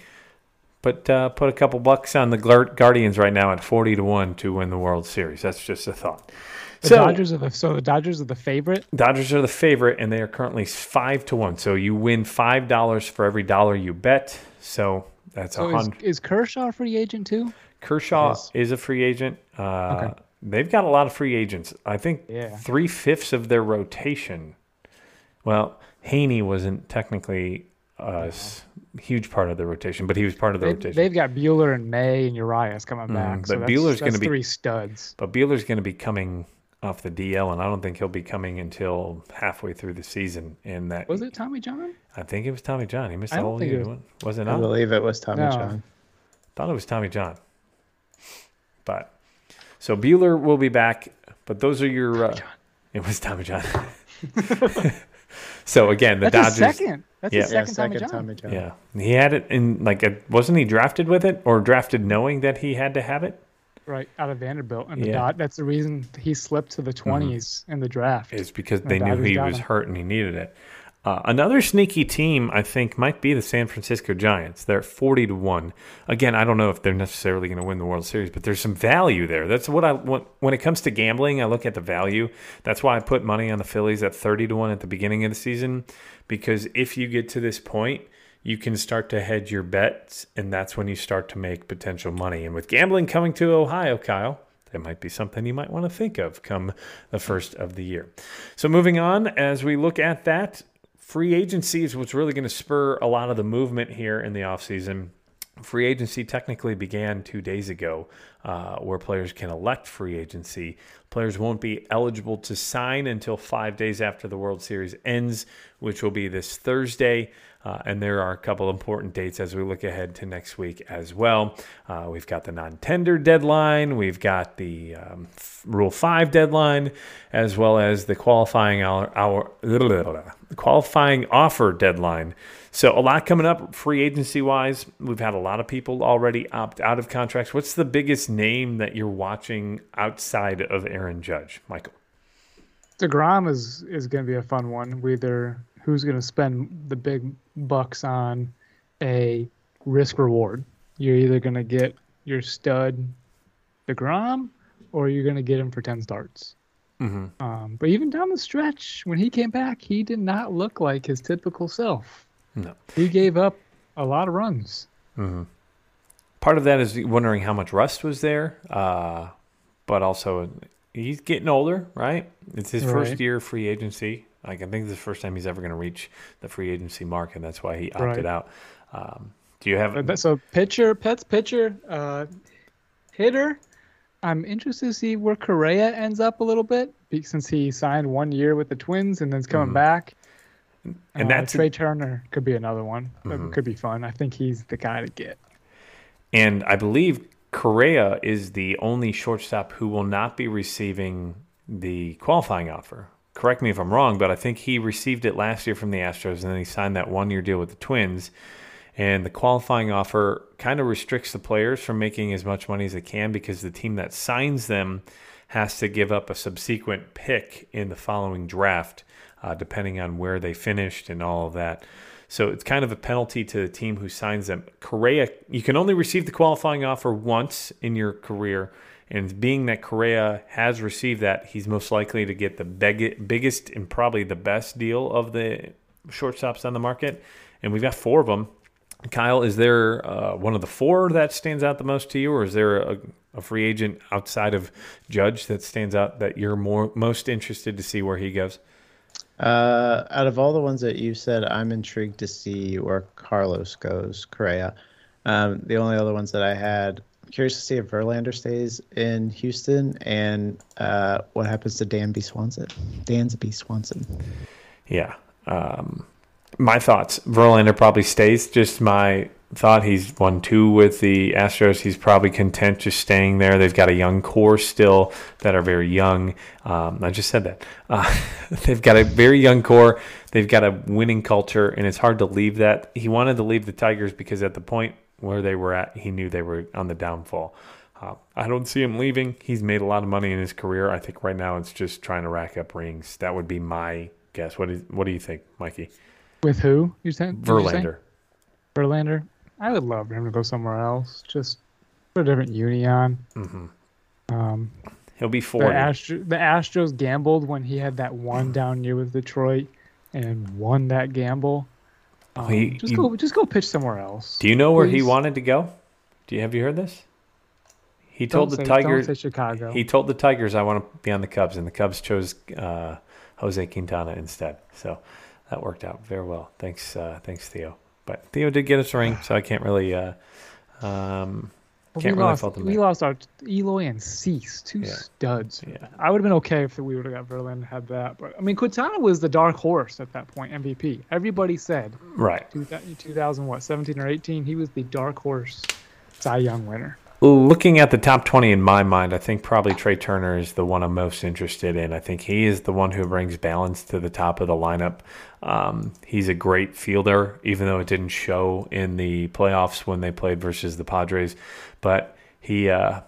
put uh, put a couple bucks on the Guardians right now at forty to one to win the World Series. That's just a thought. The so Dodgers are the so the Dodgers are the favorite. Dodgers are the favorite, and they are currently five to one. So you win five dollars for every dollar you bet. So that's a So hundred. is Kershaw a free agent too? Kershaw Yes. is a free agent. Uh, Okay. They've got a lot of free agents. I think Yeah. three fifths of their rotation. Well, Heaney wasn't technically a s- huge part of the rotation, but he was part of the They, rotation. they've got Buehler and May and Urias coming back. so but that's, Buehler's gonna be- three studs. But Buehler's going to be coming off the DL, and I don't think he'll be coming until halfway through the season. And that Was it Tommy John? I think it was Tommy John. He missed I the don't whole year. was- Was, was it I not? believe it was Tommy No. John. thought it was Tommy John. But so Buehler will be back. But those are your. Uh, it was Tommy John. so again, the That's Dodgers. second. That's Yeah. his Yeah, second, second Tommy John. Tommy John. Yeah, he had it in like a, wasn't he drafted with it or drafted knowing that he had to have it? Right out of Vanderbilt, and the Yeah. Dod- that's the reason he slipped to the mm-hmm. 20s in the draft. Is because The they knew he was him. hurt and he needed it. Uh, another sneaky team, I think, might be the San Francisco Giants. They're forty to one. Again, I don't know if they're necessarily going to win the World Series, but there's some value there. That's what I want when it comes to gambling. I look at the value. That's why I put money on the Phillies at thirty to one at the beginning of the season, because if you get to this point, you can start to hedge your bets, and that's when you start to make potential money. And with gambling coming to Ohio, Kyle, that might be something you might want to think of come the first of the year. So, moving on, as we look at that, free agency is what's really going to spur a lot of the movement here in the offseason. Free agency technically began two days ago, uh, where players can elect free agency. Players won't be eligible to sign until five days after the World Series ends, which will be this Thursday. Uh, and there are a couple important dates as we look ahead to next week as well. Uh, we've got the non tender deadline, we've got the um, Rule 5 deadline, as well as the qualifying, hour, hour, qualifying offer deadline. So, a lot coming up free agency wise. We've had a lot of people already opt out of contracts. What's the biggest name that you're watching outside of Aaron Judge, Michael? Degrom is is going to be a fun one. Whether who's going to spend the big bucks on a risk reward. You're either going to get your stud Degrom, or you're going to get him for ten starts. Mm-hmm. Um, but even down the stretch, when he came back, he did not look like his typical self. No. He gave up a lot of runs. Part of that is wondering how much rust was there, uh, but also he's getting older, right? It's his first year free agency. Like I think this is the first time he's ever going to reach the free agency mark, and that's why he opted Right. out. Um, do you have? That- So pitcher, Pets pitcher, uh, hitter. I'm interested to see where Correa ends up a little bit since he signed one year with the Twins and then's coming back. Mm-hmm. and Uh, that's Trea Turner could be another one. That Mhm. could be fun. I think he's the guy to get. And I believe Correa is the only shortstop who will not be receiving the qualifying offer. Correct me if I'm wrong, but I think he received it last year from the Astros and then he signed that one year deal with the Twins. And the qualifying offer kind of restricts the players from making as much money as they can because the team that signs them has to give up a subsequent pick in the following draft, uh, depending on where they finished and all of that. So it's kind of a penalty to the team who signs them. Correa, you can only receive the qualifying offer once in your career. And being that Correa has received that, he's most likely to get the beg- biggest and probably the best deal of the shortstops on the market. And we've got four of them. Kyle, is there uh, one of the four that stands out the most to you, or is there a, a free agent outside of Judge that stands out that you're more most interested to see where he goes? Uh, out of all the ones that you said, I'm intrigued to see where Carlos goes, Correa. Um, the only other ones that I had, I'm curious to see if Verlander stays in Houston and uh, what happens to Danby Swanson. Dansby Swanson. Yeah. Um, my thoughts. Verlander probably stays. Just my thought. He's won two with the Astros. He's probably content just staying there. They've got a young core still that are very young. Um, I just said that. Uh, they've got a very young core. They've got a winning culture, and it's hard to leave that. He wanted to leave the Tigers because at the point where they were at, he knew they were on the downfall. Uh, I don't see him leaving. He's made a lot of money in his career. I think right now it's just trying to rack up rings. That would be my guess. What is, What do you think, Mikey? With who? You said did you? Verlander. I would love for him to go somewhere else. Just put a different uni on. hmm Um, He'll be the, 40. Astro- the Astros gambled when he had that one down year with Detroit and won that gamble. Um, He- just you- go, just go pitch somewhere else. Do you know where he wanted to go? Do you have you heard this? He Don't told the Tigers. Say Chicago. He told the Tigers, "I want to be on the Cubs," and the Cubs chose uh, Jose Quintana instead. So that worked out very well. Thanks, uh, thanks, Theo. But Theo did get us a ring, so I can't really. Uh, um, can't we really lost. fault him We there. lost our Eloy and Cease, two Yeah. studs. Yeah. I would have been okay if we would have got Verlander had that. But I mean, Quintana was the dark horse at that point, MVP. Everybody said right. 2000, 2000 what 17 or 18, he was the dark horse Cy Young winner. Looking at the top 20 in my mind, I think probably Trea Turner is the one I'm most interested in. I think he is the one who brings balance to the top of the lineup. Um, he's a great fielder, even though it didn't show in the playoffs when they played versus the Padres. But he uh,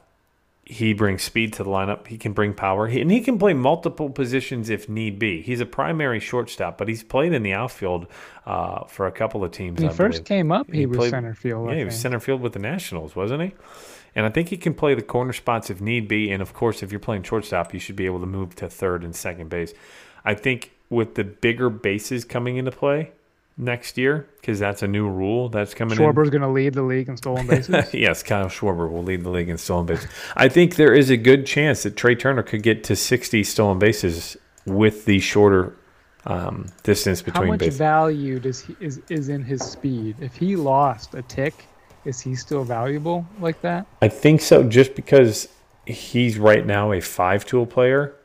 he brings speed to the lineup. He can bring power, he, and he can play multiple positions if need be. He's a primary shortstop, but he's played in the outfield uh, for a couple of teams. When he I first believe. came up, he, He was played- center field. Yeah, he was center field with the Nationals, wasn't he? And I think he can play the corner spots if need be. And of course, if you're playing shortstop, you should be able to move to third and second base. I think with the bigger bases coming into play next year, because that's a new rule that's coming in. Schwarber's going to lead the league in stolen bases. yes, Kyle Schwarber will lead the league in stolen bases. I think there is a good chance that Trea Turner could get to 60 stolen bases with the shorter um, distance How between much bases. value does he is is in his speed? If he lost a tick, is he still valuable like that? I think so, just because he's right now a five tool player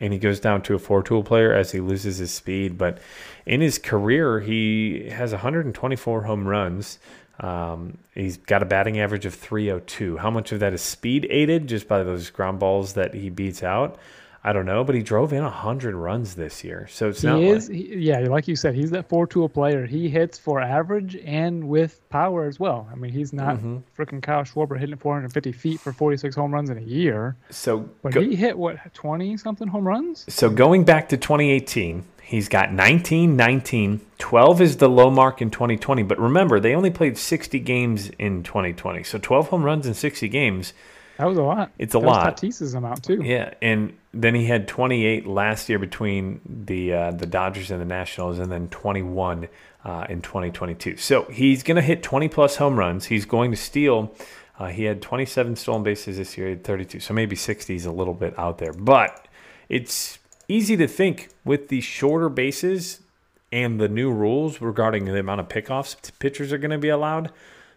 and he goes down to a four tool player as he loses his speed. But in his career, he has 124 home runs. Um, he's got a batting average of 302. How much of that is speed aided just by those ground balls that he beats out? I don't know, but he drove in 100 runs this year. So it's He not is, like, he, yeah, like you said, he's that four-tool player. He hits for average and with power as well. I mean, he's not Mm-hmm. freaking Kyle Schwarber hitting 450 feet for 46 home runs in a year, so but go- he hit what 20 something home runs. So going back to 2018, he's got 19, 19, 12 is the low mark in 2020. But remember, they only played 60 games in 2020. So 12 home runs in 60 games. That was a lot. It's a that lot. Tatis's amount too. Yeah, and then he had 28 last year between the uh, the Dodgers and the Nationals, and then 21 uh, in 2022. So he's going to hit 20 plus home runs. He's going to steal. Uh, he had 27 stolen bases this year. He had 32, so maybe 60 is a little bit out there. But it's easy to think with the shorter bases and the new rules regarding the amount of pickoffs pitchers are going to be allowed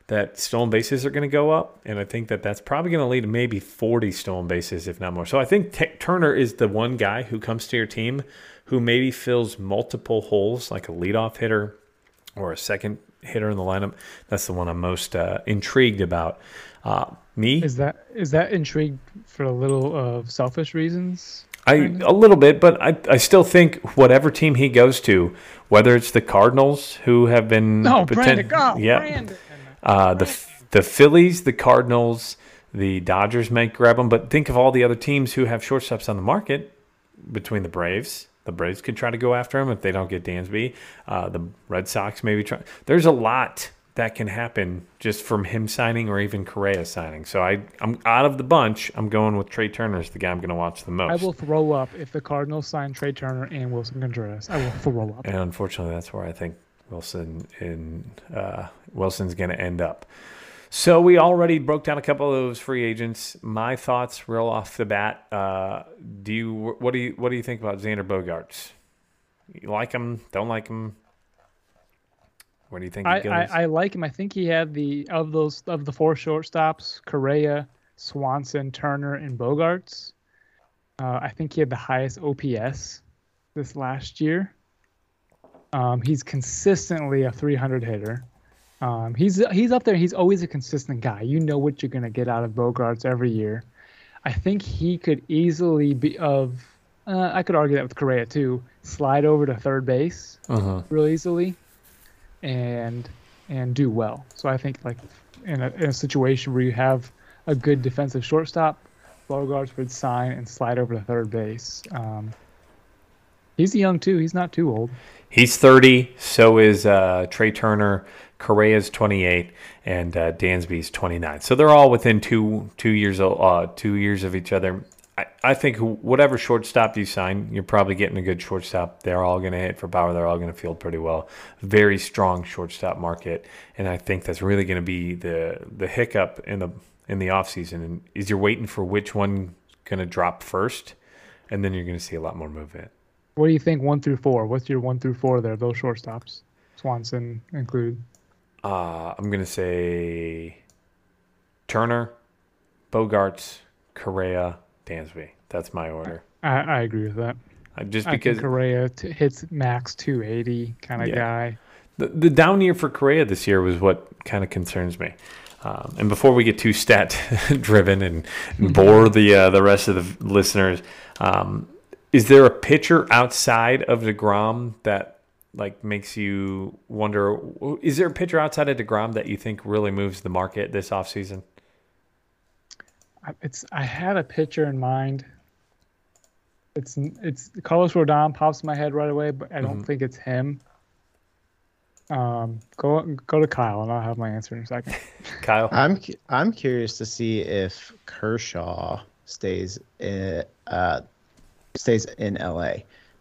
that stolen bases are going to go up, and I think that that's probably going to lead to maybe 40 stolen bases, if not more. So I think T- Turner is the one guy who comes to your team who maybe fills multiple holes, like a leadoff hitter or a second hitter in the lineup. That's the one I'm most uh, intrigued about. Uh, me, Is that is that intrigued for a little of selfish reasons? I a little bit, but I, I still think whatever team he goes to, whether it's the Cardinals who have been No, poten- Brandon, go, yeah, Brandon. Uh, the the Phillies, the Cardinals, the Dodgers might grab them, but think of all the other teams who have shortstops on the market between the Braves. The Braves could try to go after him if they don't get Dansby. Uh, the Red Sox maybe try. There's a lot that can happen just from him signing or even Correa signing. So I, I'm out of the bunch. I'm going with Trea Turner as the guy I'm going to watch the most. I will throw up if the Cardinals sign Trea Turner and Willson Contreras. I will throw up. And unfortunately, that's where I think Wilson in uh, Wilson's going to end up. So we already broke down a couple of those free agents. My thoughts, real off the bat. Uh, do you what do you what do you think about Xander Bogaerts? You like him? Don't like him? Where do you think I. I, I like him. I think he had the of those of the four shortstops: Correa, Swanson, Turner, and Bogaerts. Uh, I think he had the highest OPS this last year. Um, he's consistently a 300 hitter. Um, he's he's up there. He's always a consistent guy. You know what you're gonna get out of Bogaerts every year. I think he could easily be of. Uh, I could argue that with Correa too. Slide over to third base uh-huh. real easily, and and do well. So I think like in a, in a situation where you have a good defensive shortstop, Bogaerts would sign and slide over to third base. Um, he's young too. He's not too old. He's 30. So is uh, Trea Turner. Correa's 28, and uh, Dansby's 29. So they're all within two two years uh, two years of each other. I, I think whatever shortstop you sign, you're probably getting a good shortstop. They're all going to hit for power. They're all going to field pretty well. Very strong shortstop market, and I think that's really going to be the the hiccup in the in the offseason. Is you're waiting for which one going to drop first, and then you're going to see a lot more movement. What do you think one through four? What's your one through four there? Those shortstops, Swanson included. Uh, I'm going to say Turner, Bogaerts, Correa, Dansby. That's my order. I, I agree with that. Uh, just I because Correa t- hits max 280 kind of Yeah. guy. the, the down year for Correa this year was what kind of concerns me. Um, and before we get too stat driven and, and bore the uh, the rest of the listeners, um, is there a pitcher outside of Degrom that like makes you wonder? Is there a pitcher outside of Degrom that you think really moves the market this offseason? I- It's I had a pitcher in mind. It's it's Carlos Rodon pops in my head right away, but I don't Mhm. think it's him. Um, go go to Kyle, and I'll have my answer in a second. Kyle, I'm I'm curious to see if Kershaw stays in, uh, stays in LA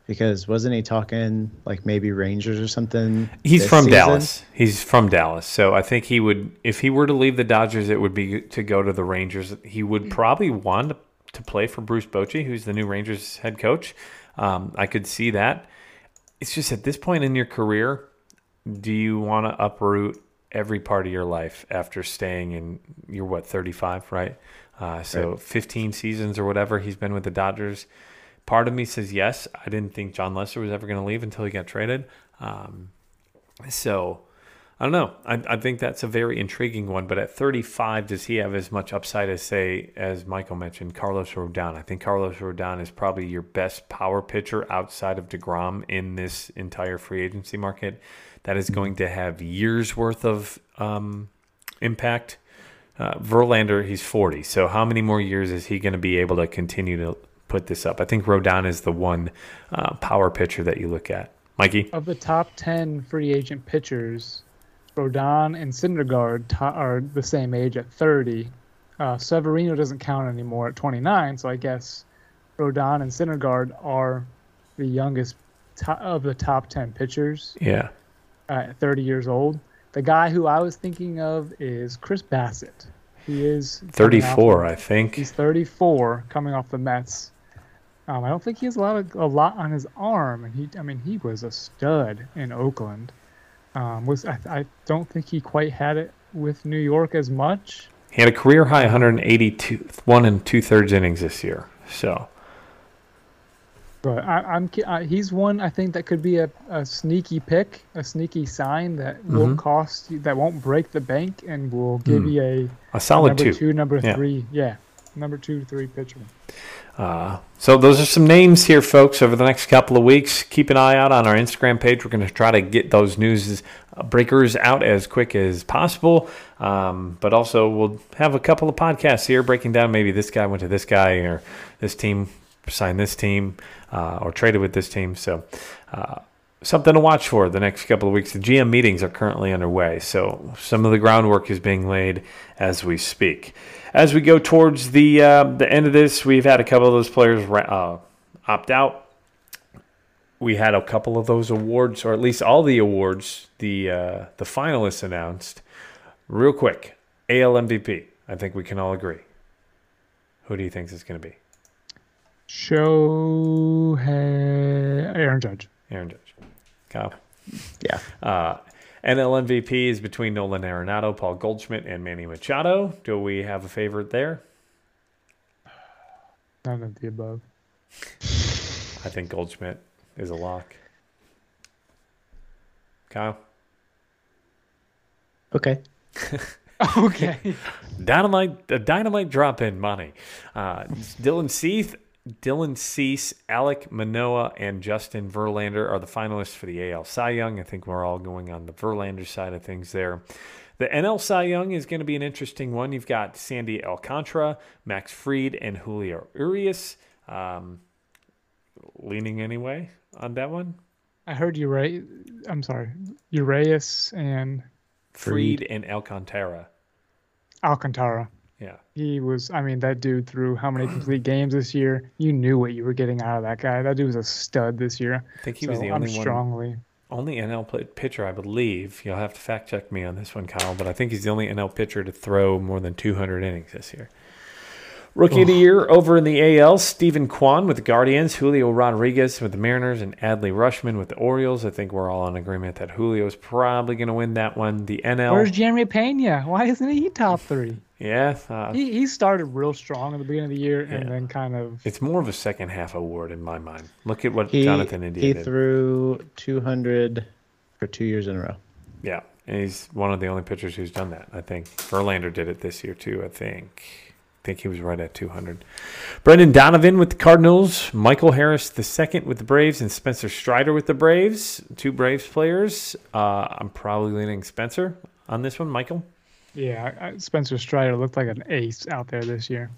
because wasn't he talking like maybe Rangers or something? He's from season? Dallas. He's from Dallas. So I think he would, if he were to leave the Dodgers, it would be to go to the Rangers. He would probably want to play for Bruce Bochy, who's the new Rangers head coach. Um, I could see that. It's just at this point in your career, do you want to uproot every part of your life after staying in, you're what, 35, right? Uh, so 15 seasons or whatever he's been with the Dodgers. Part of me says yes. I didn't think Jon Lester was ever going to leave until he got traded. Um, so I don't know. I, I think that's a very intriguing one. But at 35, does he have as much upside as, say, as Michael mentioned, Carlos Rodon? I think Carlos Rodon is probably your best power pitcher outside of DeGrom in this entire free agency market. That is going to have years worth of um, impact. Uh, Verlander, he's 40. So how many more years is he going to be able to continue to put this up? I think Rodon is the one uh, power pitcher that you look at. Mikey? of the top 10 free agent pitchers, Rodon and Syndergaard are the same age at 30. Uh, Severino doesn't count anymore at 29, so I guess Rodon and Syndergaard are the youngest to- of the top 10 pitchers Yeah. uh, at 30 years old. The guy who I was thinking of is Chris Bassitt. He is coming off 34, the- I think. He's 34, coming off the Mets. Um, I don't think he has a lot of, a lot on his arm, and he, I mean, he was a stud in Oakland. Um, was I, I don't think he quite had it with New York as much. He had a career high 182, one and two thirds innings this year. So But I, I'm I, he's one I think that could be a, a sneaky pick, a sneaky sign that won't Mhm. cost you, that won't break the bank, and will give Hmm. you a a solid number two. two, number Yeah. three, yeah, number two, three pitcher. Uh, so those are some names here, folks. Over the next couple of weeks, keep an eye out on our Instagram page. We're going to try to get those news uh, breakers out as quick as possible. Um, but also, we'll have a couple of podcasts here breaking down maybe this guy went to this guy or this team signed this team uh, or traded with this team. So. Uh, Something to watch for the next couple of weeks. The GM meetings are currently underway, so some of the groundwork is being laid as we speak. As we go towards the uh, the end of this, we've had a couple of those players uh, opt out. we had a couple of those awards, or at least all the awards, the uh, the finalists announced. Real quick, AL MVP. I think we can all agree. Who do you think is going to be? Show Aaron Judge. Aaron Judge. Kyle. Yeah. Uh, NL MVP is between Nolan Arenado, Paul Goldschmidt, and Manny Machado. Do we have a favorite there? None of the above. I think Goldschmidt is a lock. Kyle. Okay. Okay. Dynamite, a dynamite drop in money. Uh, Dylan Cease, Dylan Cease, Alek Manoah, and Justin Verlander are the finalists for the AL Cy Young. I think we're all going on the Verlander side of things there. The NL Cy Young is going to be an interesting one. You've got Sandy Alcantara, Max Fried, and Julio Urias. Um, leaning anyway on that one. I heard Ura. I'm sorry, Urias and Fried and Alcantara. Alcantara. Yeah. He was. I mean, that dude threw how many complete games this year? You knew what you were getting out of that guy. That dude was a stud this year. I think he so was the I'm only one strongly. only NL pitcher, I believe. You'll have to fact check me on this one, Kyle, but I think he's the only NL pitcher to throw more than 200 innings this year. Rookie of the year over in the AL, Steven Kwan with the Guardians, Julio Rodriguez with the Mariners, and Adley Rutschman with the Orioles. I think we're all in agreement that Julio is probably going to win that one. The NL, Where's Jeremy Pena? Why isn't he top three? yeah, uh, He he started real strong at the beginning of the year and Yeah. then kind of it's more of a second half award in my mind. Look at what He, Jonathan India he did. threw 200 for two years in a row. Yeah, and he's one of the only pitchers who's done that. I think Verlander did it this year too. I think. I think he was right at 200. Brendan Donovan with the Cardinals, Michael Harris the second with the Braves, and Spencer Strider with the Braves. Two Braves players. Uh, I'm probably leaning Spencer on this one. Michael, yeah. Spencer Strider looked like an ace out there this year,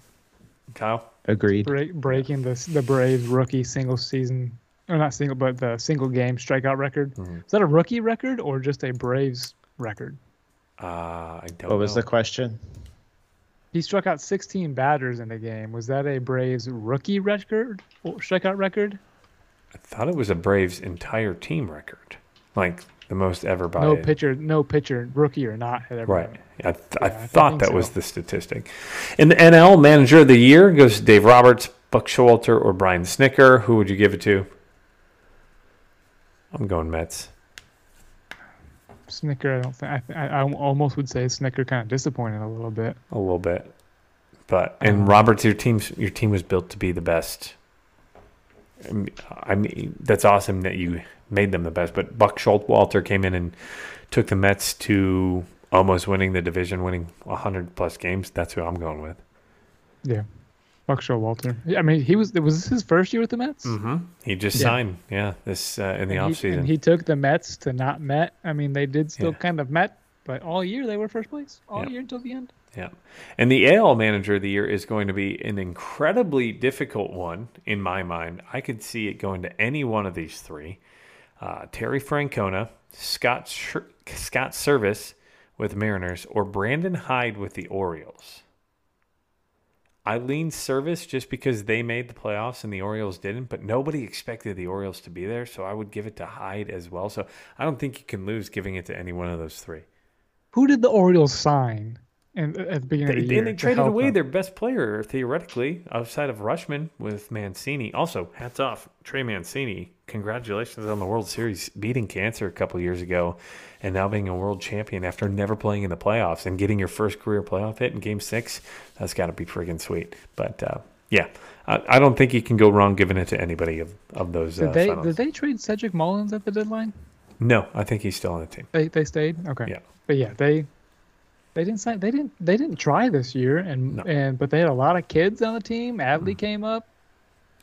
Kyle. Agreed. break, breaking the the Braves rookie single season or not single but the single game strikeout record. Mhm. Is that a rookie record or just a Braves record? Uh, I don't know. What was the question? He struck out 16 batters in the game. Was that a Braves rookie record or strikeout record? I thought it was a Braves entire team record, like the most ever by No pitcher, no pitcher, rookie or not, had ever. Right. I, th- Yeah, I thought think that was the statistic. And the NL, manager of the year goes to Dave Roberts, Buck Showalter, or Brian Snitker. Who would you give it to? I'm going Mets. Snitker, I don't think. I, th- I, almost would say Snitker kind of disappointed a little bit. A little bit, but and Um, Roberts, your team's your team was built to be the best. I mean- that's awesome that you made them the best. But Buck Showalter came in and took the Mets to almost winning the division, winning 100 plus games. That's who I'm going with. Yeah. Buck Showalter. I mean, he was. Was this his first year with the Mets? Mm-hmm. He just Yeah. signed, yeah, this uh, in the and, he, offseason. and he took the Mets to not Met. I mean, they did still Yeah. kind of Met, but all year they were first place. All year until the end. Yeah. And the AL manager of the year is going to be an incredibly difficult one in my mind. I could see it going to any one of these three. Uh, Terry Francona, Scott Sh- Scott Servais with Mariners, or Brandon Hyde with the Orioles. I lean Servais just because they made the playoffs and the Orioles didn't, but nobody expected the Orioles to be there, so I would give it to Hyde as well. So I don't think you can lose giving it to any one of those three. Who did the Orioles sign in, at the beginning They, of the year? and they traded away them? their best player, theoretically, outside of Rutschman with Mancini. Also, hats off, Trey Mancini. Congratulations on the World Series, beating cancer a couple years ago, and now being a world champion after never playing in the playoffs and getting your first career playoff hit in Game Six. That's got to be friggin' sweet. But uh, yeah, I, I don't think you can go wrong giving it to anybody of, of those. Did uh, they did they trade Cedric Mullins at the deadline? No, I think he's still on the team. They they stayed. Okay. Yeah. But yeah, they they didn't sign. They didn't they didn't try this year, and No. and but they had a lot of kids on the team. Adley came up.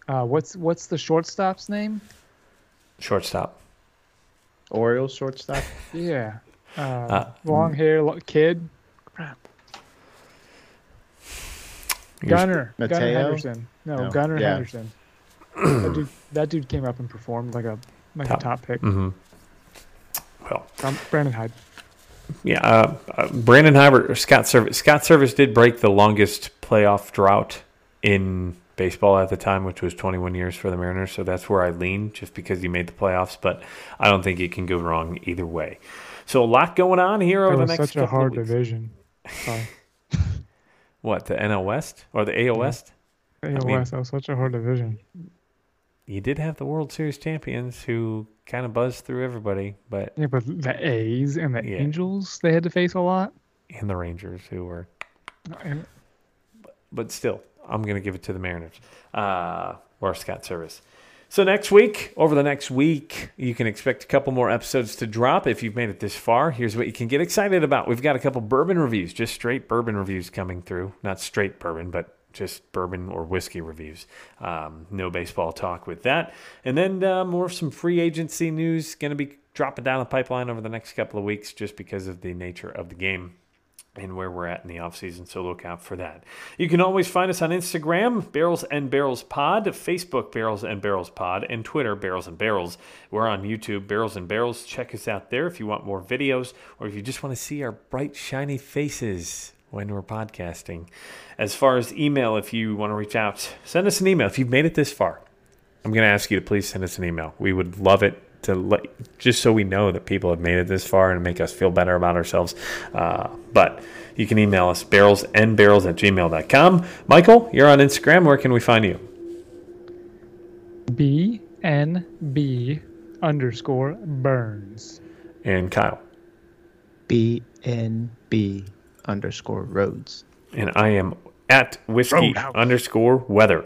Uh, what's what's the shortstop's name? Shortstop. Orioles shortstop. Yeah. Uh, Uh, long hair lo- kid. Crap. You're- Gunnar. Gunnar Mateo? Henderson. No, No, Gunnar yeah. Henderson. that dude. That dude came up and performed like a like Top. a top pick. Mm-hmm. Well, Um, Brandon Hyde. Yeah, uh, uh, Brandon Hyber or Scott Servais. Scott Servais did break the longest playoff drought in baseball at the time, which was 21 years for the Mariners. So that's where I lean, just because he made the playoffs. But I don't think it can go wrong either way. So a lot going on here over the next such a hard division. What the NL West or the AL West? AL mean- West, that was such a hard division. You did have the World Series champions who kind of buzzed through everybody, but Yeah, but the A's and the Yeah. Angels, they had to face a lot. and the Rangers who were And but still, I'm going to give it to the Mariners uh, or Scott Servais. So next week, over the next week, you can expect a couple more episodes to drop. If you've made it this far, here's what you can get excited about. We've got a couple bourbon reviews, just straight bourbon reviews coming through. Not straight bourbon, but just bourbon or whiskey reviews. Um, no baseball talk with that. And then uh, more of some free agency news going to be dropping down the pipeline over the next couple of weeks just because of the nature of the game and where we're at in the offseason, so look out for that. You can always find us on Instagram, Barrels and Barrels Pod, Facebook, Barrels and Barrels Pod, and Twitter, Barrels and Barrels. We're on YouTube, Barrels and Barrels. Check us out there if you want more videos or if you just want to see our bright, shiny faces when we're podcasting. As far as email, if you want to reach out, send us an email. If you've made it this far, I'm going to ask you to please send us an email. We would love it to let, just so we know that people have made it this far and make us feel better about ourselves. Uh, but you can email us barrels and barrels at gmail.com. Michael, you're on Instagram. Where can we find you? BNB underscore Burns. And Kyle. BNB underscore roads. And I am at whiskey Roadhouse. underscore weather.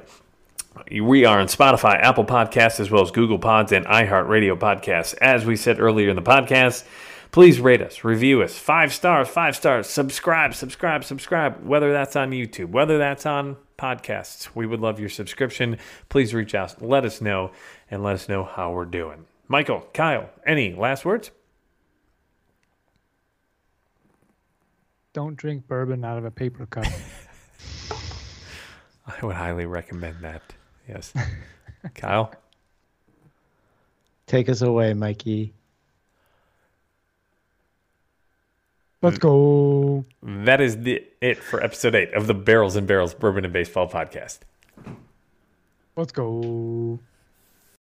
We are on Spotify, Apple Podcasts, as well as Google Pods and iHeartRadio Podcasts. As we said earlier in the podcast, please rate us, review us, five stars, five stars, subscribe, subscribe, subscribe, whether that's on YouTube, whether that's on podcasts. We would love your subscription. Please reach out, let us know, and let us know how we're doing. Michael, Kyle, any last words? Don't drink bourbon out of a paper cup. I would highly recommend that. Yes. Kyle? Take us away, Mikey. Let's go. That is the, it for episode eight of the Barrels and Barrels Bourbon and Baseball podcast. Let's go.